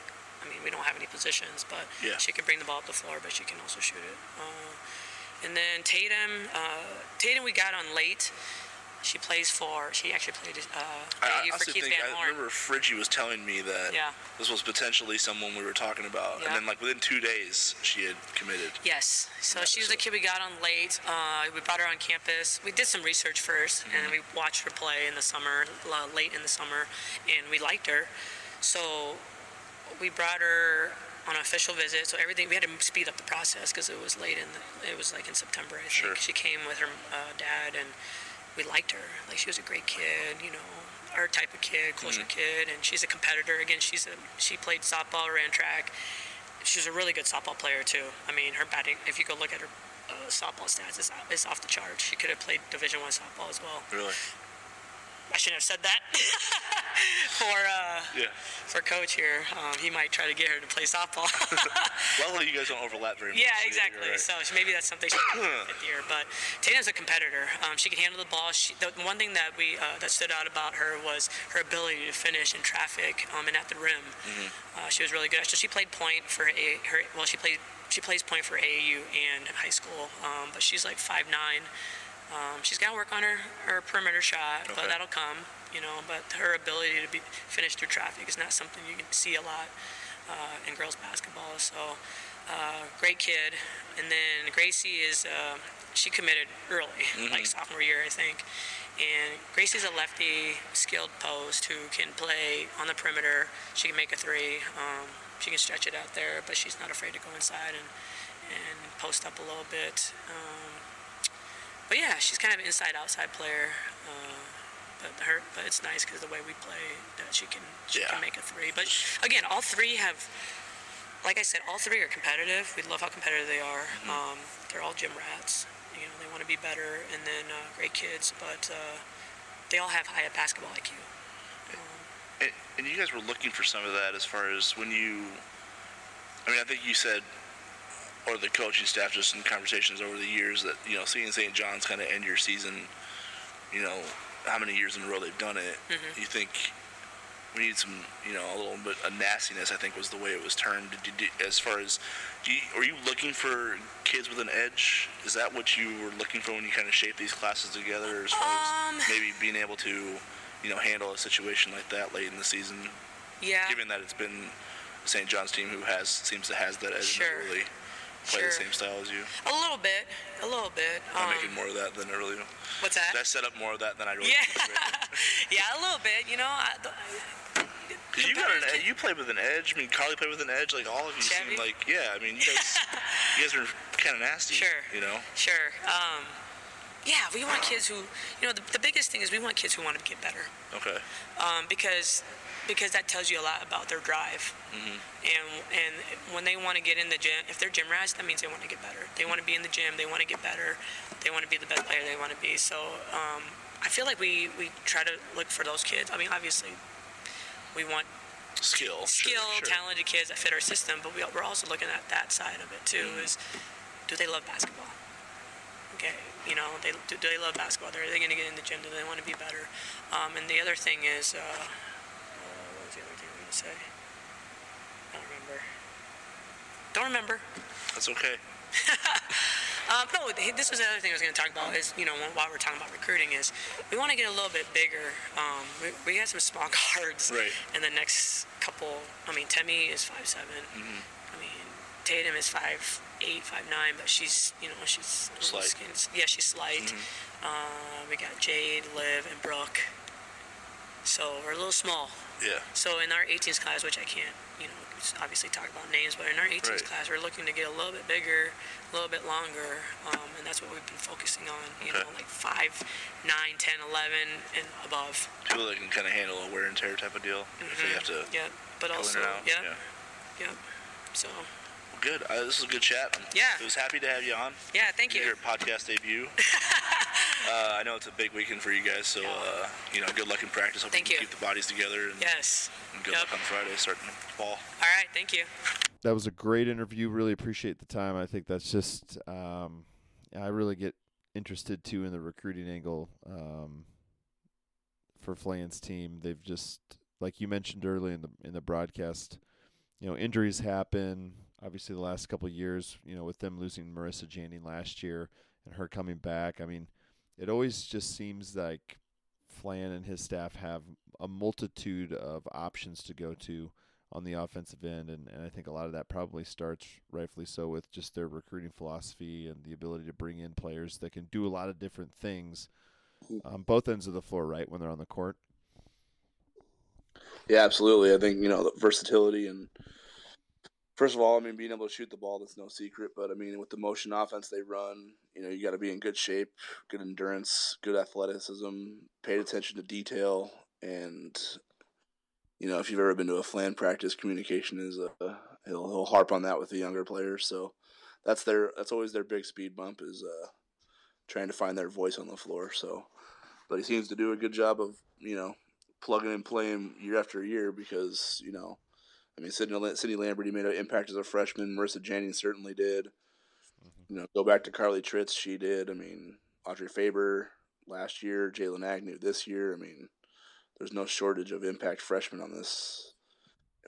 I mean, we don't have any positions, but Yeah. she can bring the ball up the floor, but she can also shoot it. Uh, and then Tatum, uh, Tatum we got on late. She plays for. She actually played uh, I, I for Keith think Van I remember Friggy was telling me that Yeah. this was potentially someone we were talking about, Yeah. and then like within two days she had committed. Yes. So she was the kid we got on late. Uh, we brought her on campus. We did some research 1st and Mm-hmm. we watched her play in the summer, late in the summer, and we liked her. So we brought her on an official visit. So everything we had to speed up the process because it was late in the, it was like in September. I think Sure. she came with her uh, dad, and we liked her. Like she was a great kid, you know, our type of kid, closer Mm-hmm. kid, and she's a competitor. Again, she's a she played softball, ran track. She's a really good softball player too. I mean, her batting. If you go look at her uh, softball stats, it's, it's off the charts. She could have played Division One softball as well. Really? I shouldn't have said that for uh, Yeah. for coach here. Um, he might try to get her to play softball. Luckily, you guys don't overlap very much. Yeah, so exactly. right. So maybe that's something she can fit here. But Tatum's a competitor. Um, she can handle the ball. She, the one thing that we uh, that stood out about her was her ability to finish in traffic um, and at the rim. Uh, she was really good. So she played point for a her. Well, she played she plays point for AAU and high school. Um, but she's like five nine. Um, she's got to work on her, her perimeter shot, Okay. but that'll come, you know. But her ability to be finish through traffic is not something you can see a lot uh, in girls basketball. So, uh, great kid. And then Gracie is uh, she committed early, like sophomore year, I think. And Gracie's a lefty, skilled post who can play on the perimeter. She can make a three. Um, she can stretch it out there, but she's not afraid to go inside and and post up a little bit. Um, but yeah, she's kind of an inside-outside player. Uh, but her, but it's nice because the way we play, that she can she Yeah. can make a three. But again, all three have, like I said, all three are competitive. We love how competitive they are. Um, they're all gym rats. You know, they want to be better, and then uh, great kids. But uh, they all have high basketball IQ. And, and you guys were looking for some of that as far as when you. I mean, I think you said, or the coaching staff, just in conversations over the years, that you know, seeing St. John's kind of end your season, you know, how many years in a row they've done it. Mm-hmm. You think we need some, you know, a little bit of nastiness. I think was the way it was termed. Did you, as far as, do you, are you looking for kids with an edge? Is that what you were looking for when you kind of shape these classes together? As far Um, as maybe being able to, you know, handle a situation like that late in the season, Yeah. given that it's been St. John's team who has seems to has that edge Sure. really play Sure. the same style as you. A little bit. A little bit. I'm Um, making more of that than I really. what's that? Did I set up more of that than I really? Yeah. yeah, a little bit. You know, I, you got an edge. You played with an edge. I mean, Carly played with an edge. Like all of you Chevy? seem like yeah. I mean, you guys, you guys are kind of nasty. Sure. You know. Sure. Um, yeah, we want kids who, you know, the, the biggest thing is we want kids who want to get better Okay. um, because because that tells you a lot about their drive. Mm-hmm. And and when they want to get in the gym, if they're gym rats, that means they want to get better. They want to be in the gym. They want to get better. They want to be the best player they want to be. So um, I feel like we we try to look for those kids. I mean, obviously, we want Skill. sure, skilled, sure. talented kids that fit our system, but we, we're also looking at that side of it too. Mm-hmm. Is do they love basketball? Okay, you know, they do, they love basketball? Are they going to get in the gym? Do they want to be better? Um, and the other thing is, uh, what was the other thing I was going to say. I don't remember. Don't remember. That's okay. Um, no, this was the other thing I was going to talk about. Is you know while we're talking about recruiting, is we want to get a little bit bigger. Um, we, we got some small guards. Right. In the next couple, I mean, Temi is five seven. Mm-hmm. I mean, Tatum is five eight, five nine, but she's you know she's Slight. skin- Yeah, she's slight. Mm-hmm. Uh, we got Jade, Liv, and Brooke. So we're a little small. Yeah. So in our 18s class, which I can't, you know, obviously talk about names, but in our 18s Right. class, we're looking to get a little bit bigger, a little bit longer, um, and that's what we've been focusing on. You Okay. know, like 5, 9, 10, 11, and above. People that can kind of handle a wear and tear type of deal. If they have to Yep. But also, in and out. yeah, yep. So, good. Uh, this is a good chat. Yeah. It was happy to have you on. yeah, thank you. Your podcast debut. uh, I know it's a big weekend for you guys, so Yeah. uh, you know, good luck in practice. Hope Thank you you. can keep the bodies together, and, Yes. and good Yep. luck on Friday starting the fall. All right, thank you. that was a great interview. Really appreciate the time. I think that's just um, I really get interested too in the recruiting angle um, for Flan's team. They've just like you mentioned early in the in the broadcast, you know, injuries happen. Obviously, the last couple of years, you know, with them losing Marissa Janning last year and her coming back. I mean, it always just seems like Flan and his staff have a multitude of options to go to on the offensive end, and, and I think a lot of that probably starts, rightfully so, with just their recruiting philosophy and the ability to bring in players that can do a lot of different things on both ends of the floor, right, when they're on the court. Yeah, absolutely. I think you know the versatility and first of all, I mean being able to shoot the ball that's no secret, but I mean with the motion offense they run, you know you got to be in good shape, good endurance, good athleticism, paid attention to detail, and you know if you've ever been to a flan practice, communication is a he'll he'll harp on that with the younger players. So that's their that's always their big speed bump is uh, trying to find their voice on the floor. So, but he seems to do a good job of you know plugging and playing year after year because you know, I mean, Sydney, Lambert he made an impact as a freshman. Marissa Jannings certainly did. Mm-hmm. You know, go back to Carly Tritz, she did. I mean, Audrey Faber last year, Jaylyn Agnew this year. I mean, there's no shortage of impact freshmen on this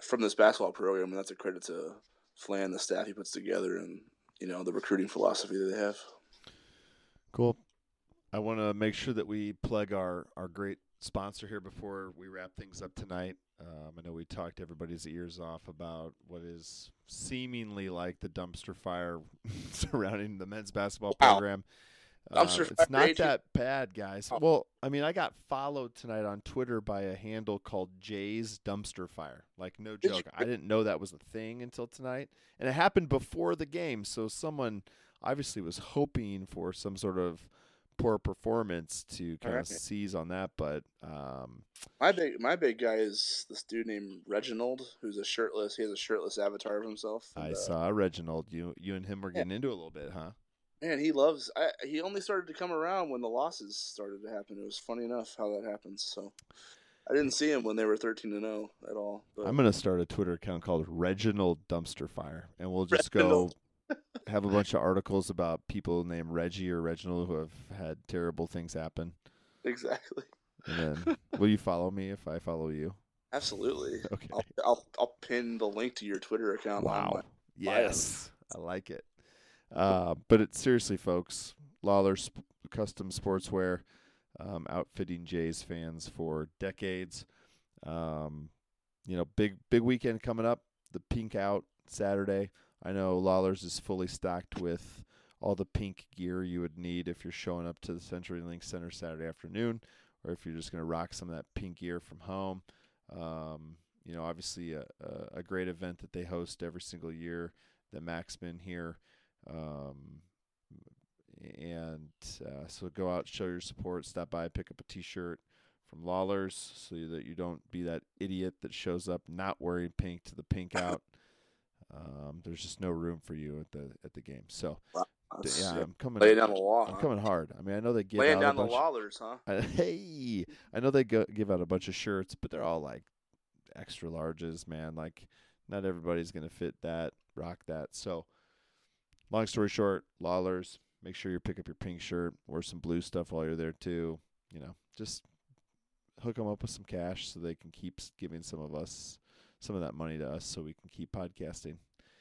from this basketball program, and that's a credit to Flan, the staff he puts together, and you know the recruiting philosophy that they have. Cool. I want to make sure that we plug our, our great sponsor here before we wrap things up tonight. Um, I know we talked everybody's ears off about what is seemingly like the dumpster fire surrounding the men's basketball Wow. program. Uh, it's not agent? that bad, guys. Oh. Well, I mean, I got followed tonight on Twitter by a handle called Jay's Dumpster Fire. Like, no joke. I didn't know that was a thing until tonight. And it happened before the game. So someone obviously was hoping for some sort of poor performance to kind Alright. of seize on that. But um, My big my big guy is this dude named Reginald, who's a shirtless. He has a shirtless avatar of himself. I uh, saw Reginald. You you and him were Yeah. getting into it a little bit, huh? Man, he loves. I, he only started to come around when the losses started to happen. It was funny enough how that happens. So I didn't see him when they were thirteen to zero at all. But I'm gonna start a Twitter account called Reginald Dumpster Fire, and we'll just go Reginald. Have a bunch of articles about people named Reggie or Reginald who have had terrible things happen. exactly, And then, will you follow me if I follow you? absolutely. Okay. I'll, I'll I'll pin the link to your Twitter account. on Wow. Yes, I like it. Uh, but it's seriously, folks. Lawlor Sp- Custom Sportswear, um, outfitting Jays fans for decades. Um, you know, big big weekend coming up. The pink out Saturday. I know Lawlor's is fully stocked with all the pink gear you would need if you're showing up to the CenturyLink Center Saturday afternoon, or if you're just going to rock some of that pink gear from home. Um, you know, obviously a, a, great event that they host every single year, the Maxman here. Um, and uh, so go out, show your support, stop by, pick up a T-shirt from Lawlors, so that you don't be that idiot that shows up not wearing pink to the pink out. Um, there's just no room for you at the at the game. So th- yeah, yeah, I'm coming. Laying down the law. I'm huh? coming hard. I mean, I know they give Laying out down a the bunch. lawlers, huh? I, hey, I know they go, give out a bunch of shirts, but they're all like extra larges, man. Like, not everybody's gonna fit that, rock that. So, long story short, Lawlors, make sure you pick up your pink shirt, wear some blue stuff while you're there too. You know, just hook them up with some cash so they can keep giving some of us some of that money to us so we can keep podcasting.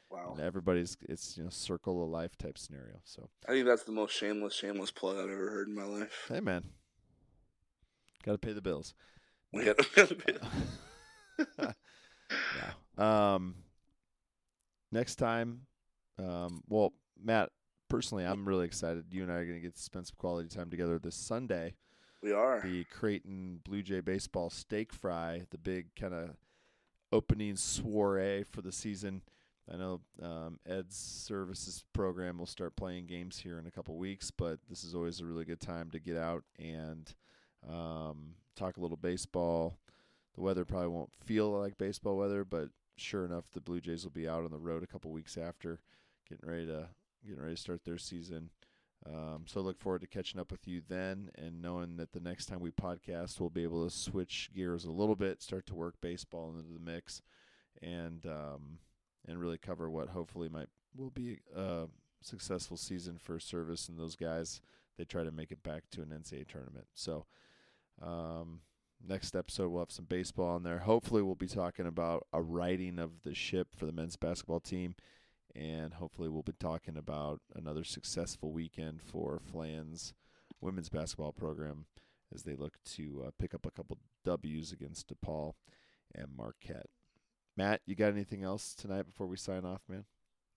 Wow. And everybody's it's you know circle of life type scenario. So I think that's the most shameless, shameless plug I've ever heard in my life. hey man, got to pay the bills. We had to pay- The- bills. yeah. Um. Next time, um. Well, Matt, personally, I'm really excited. You and I are going to get to spend some quality time together this Sunday. we are. The Creighton Blue Jay baseball steak fry, the big kind of opening soiree for the season. I know um, Ed Servais's program will start playing games here in a couple weeks, but this is always a really good time to get out and um, talk a little baseball. The weather probably won't feel like baseball weather, but sure enough, the Blue Jays will be out on the road a couple weeks after, getting ready to getting ready to start their season. Um, so look forward to catching up with you then, and knowing that the next time we podcast, we'll be able to switch gears a little bit, start to work baseball into the mix, and um, and really cover what hopefully might will be a successful season for Servais and those guys. They try to make it back to an NCAA tournament. So um, next episode we'll have some baseball on there. Hopefully we'll be talking about a righting of the ship for the men's basketball team, and hopefully we'll be talking about another successful weekend for Flan's women's basketball program as they look to uh, pick up a couple W's against DePaul and Marquette. Matt, you got anything else tonight before we sign off, man?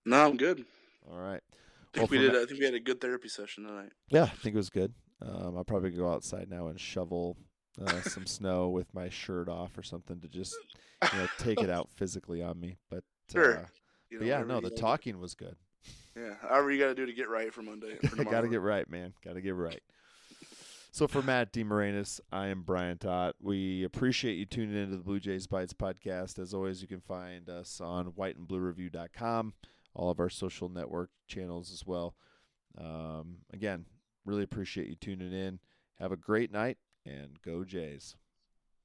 no, I'm good. All right. I think Well, we did. I think we had a good therapy session tonight. Yeah, I think it was good. Um, I'll probably go outside now and shovel uh, some snow with my shirt off or something to just you know take it out physically on me. But Sure. uh, You but yeah, no, the talking was good. Yeah, however you got to do to get right for Monday. For got to get right, man. Got to get right. So for Matt DeMarinis, I am Bryant Ott. We appreciate you tuning into the Bluejays Bytes podcast. As always, you can find us on whiteandbluereview.com, all of our social network channels as well. Um, again, really appreciate you tuning in. Have a great night and go Jays.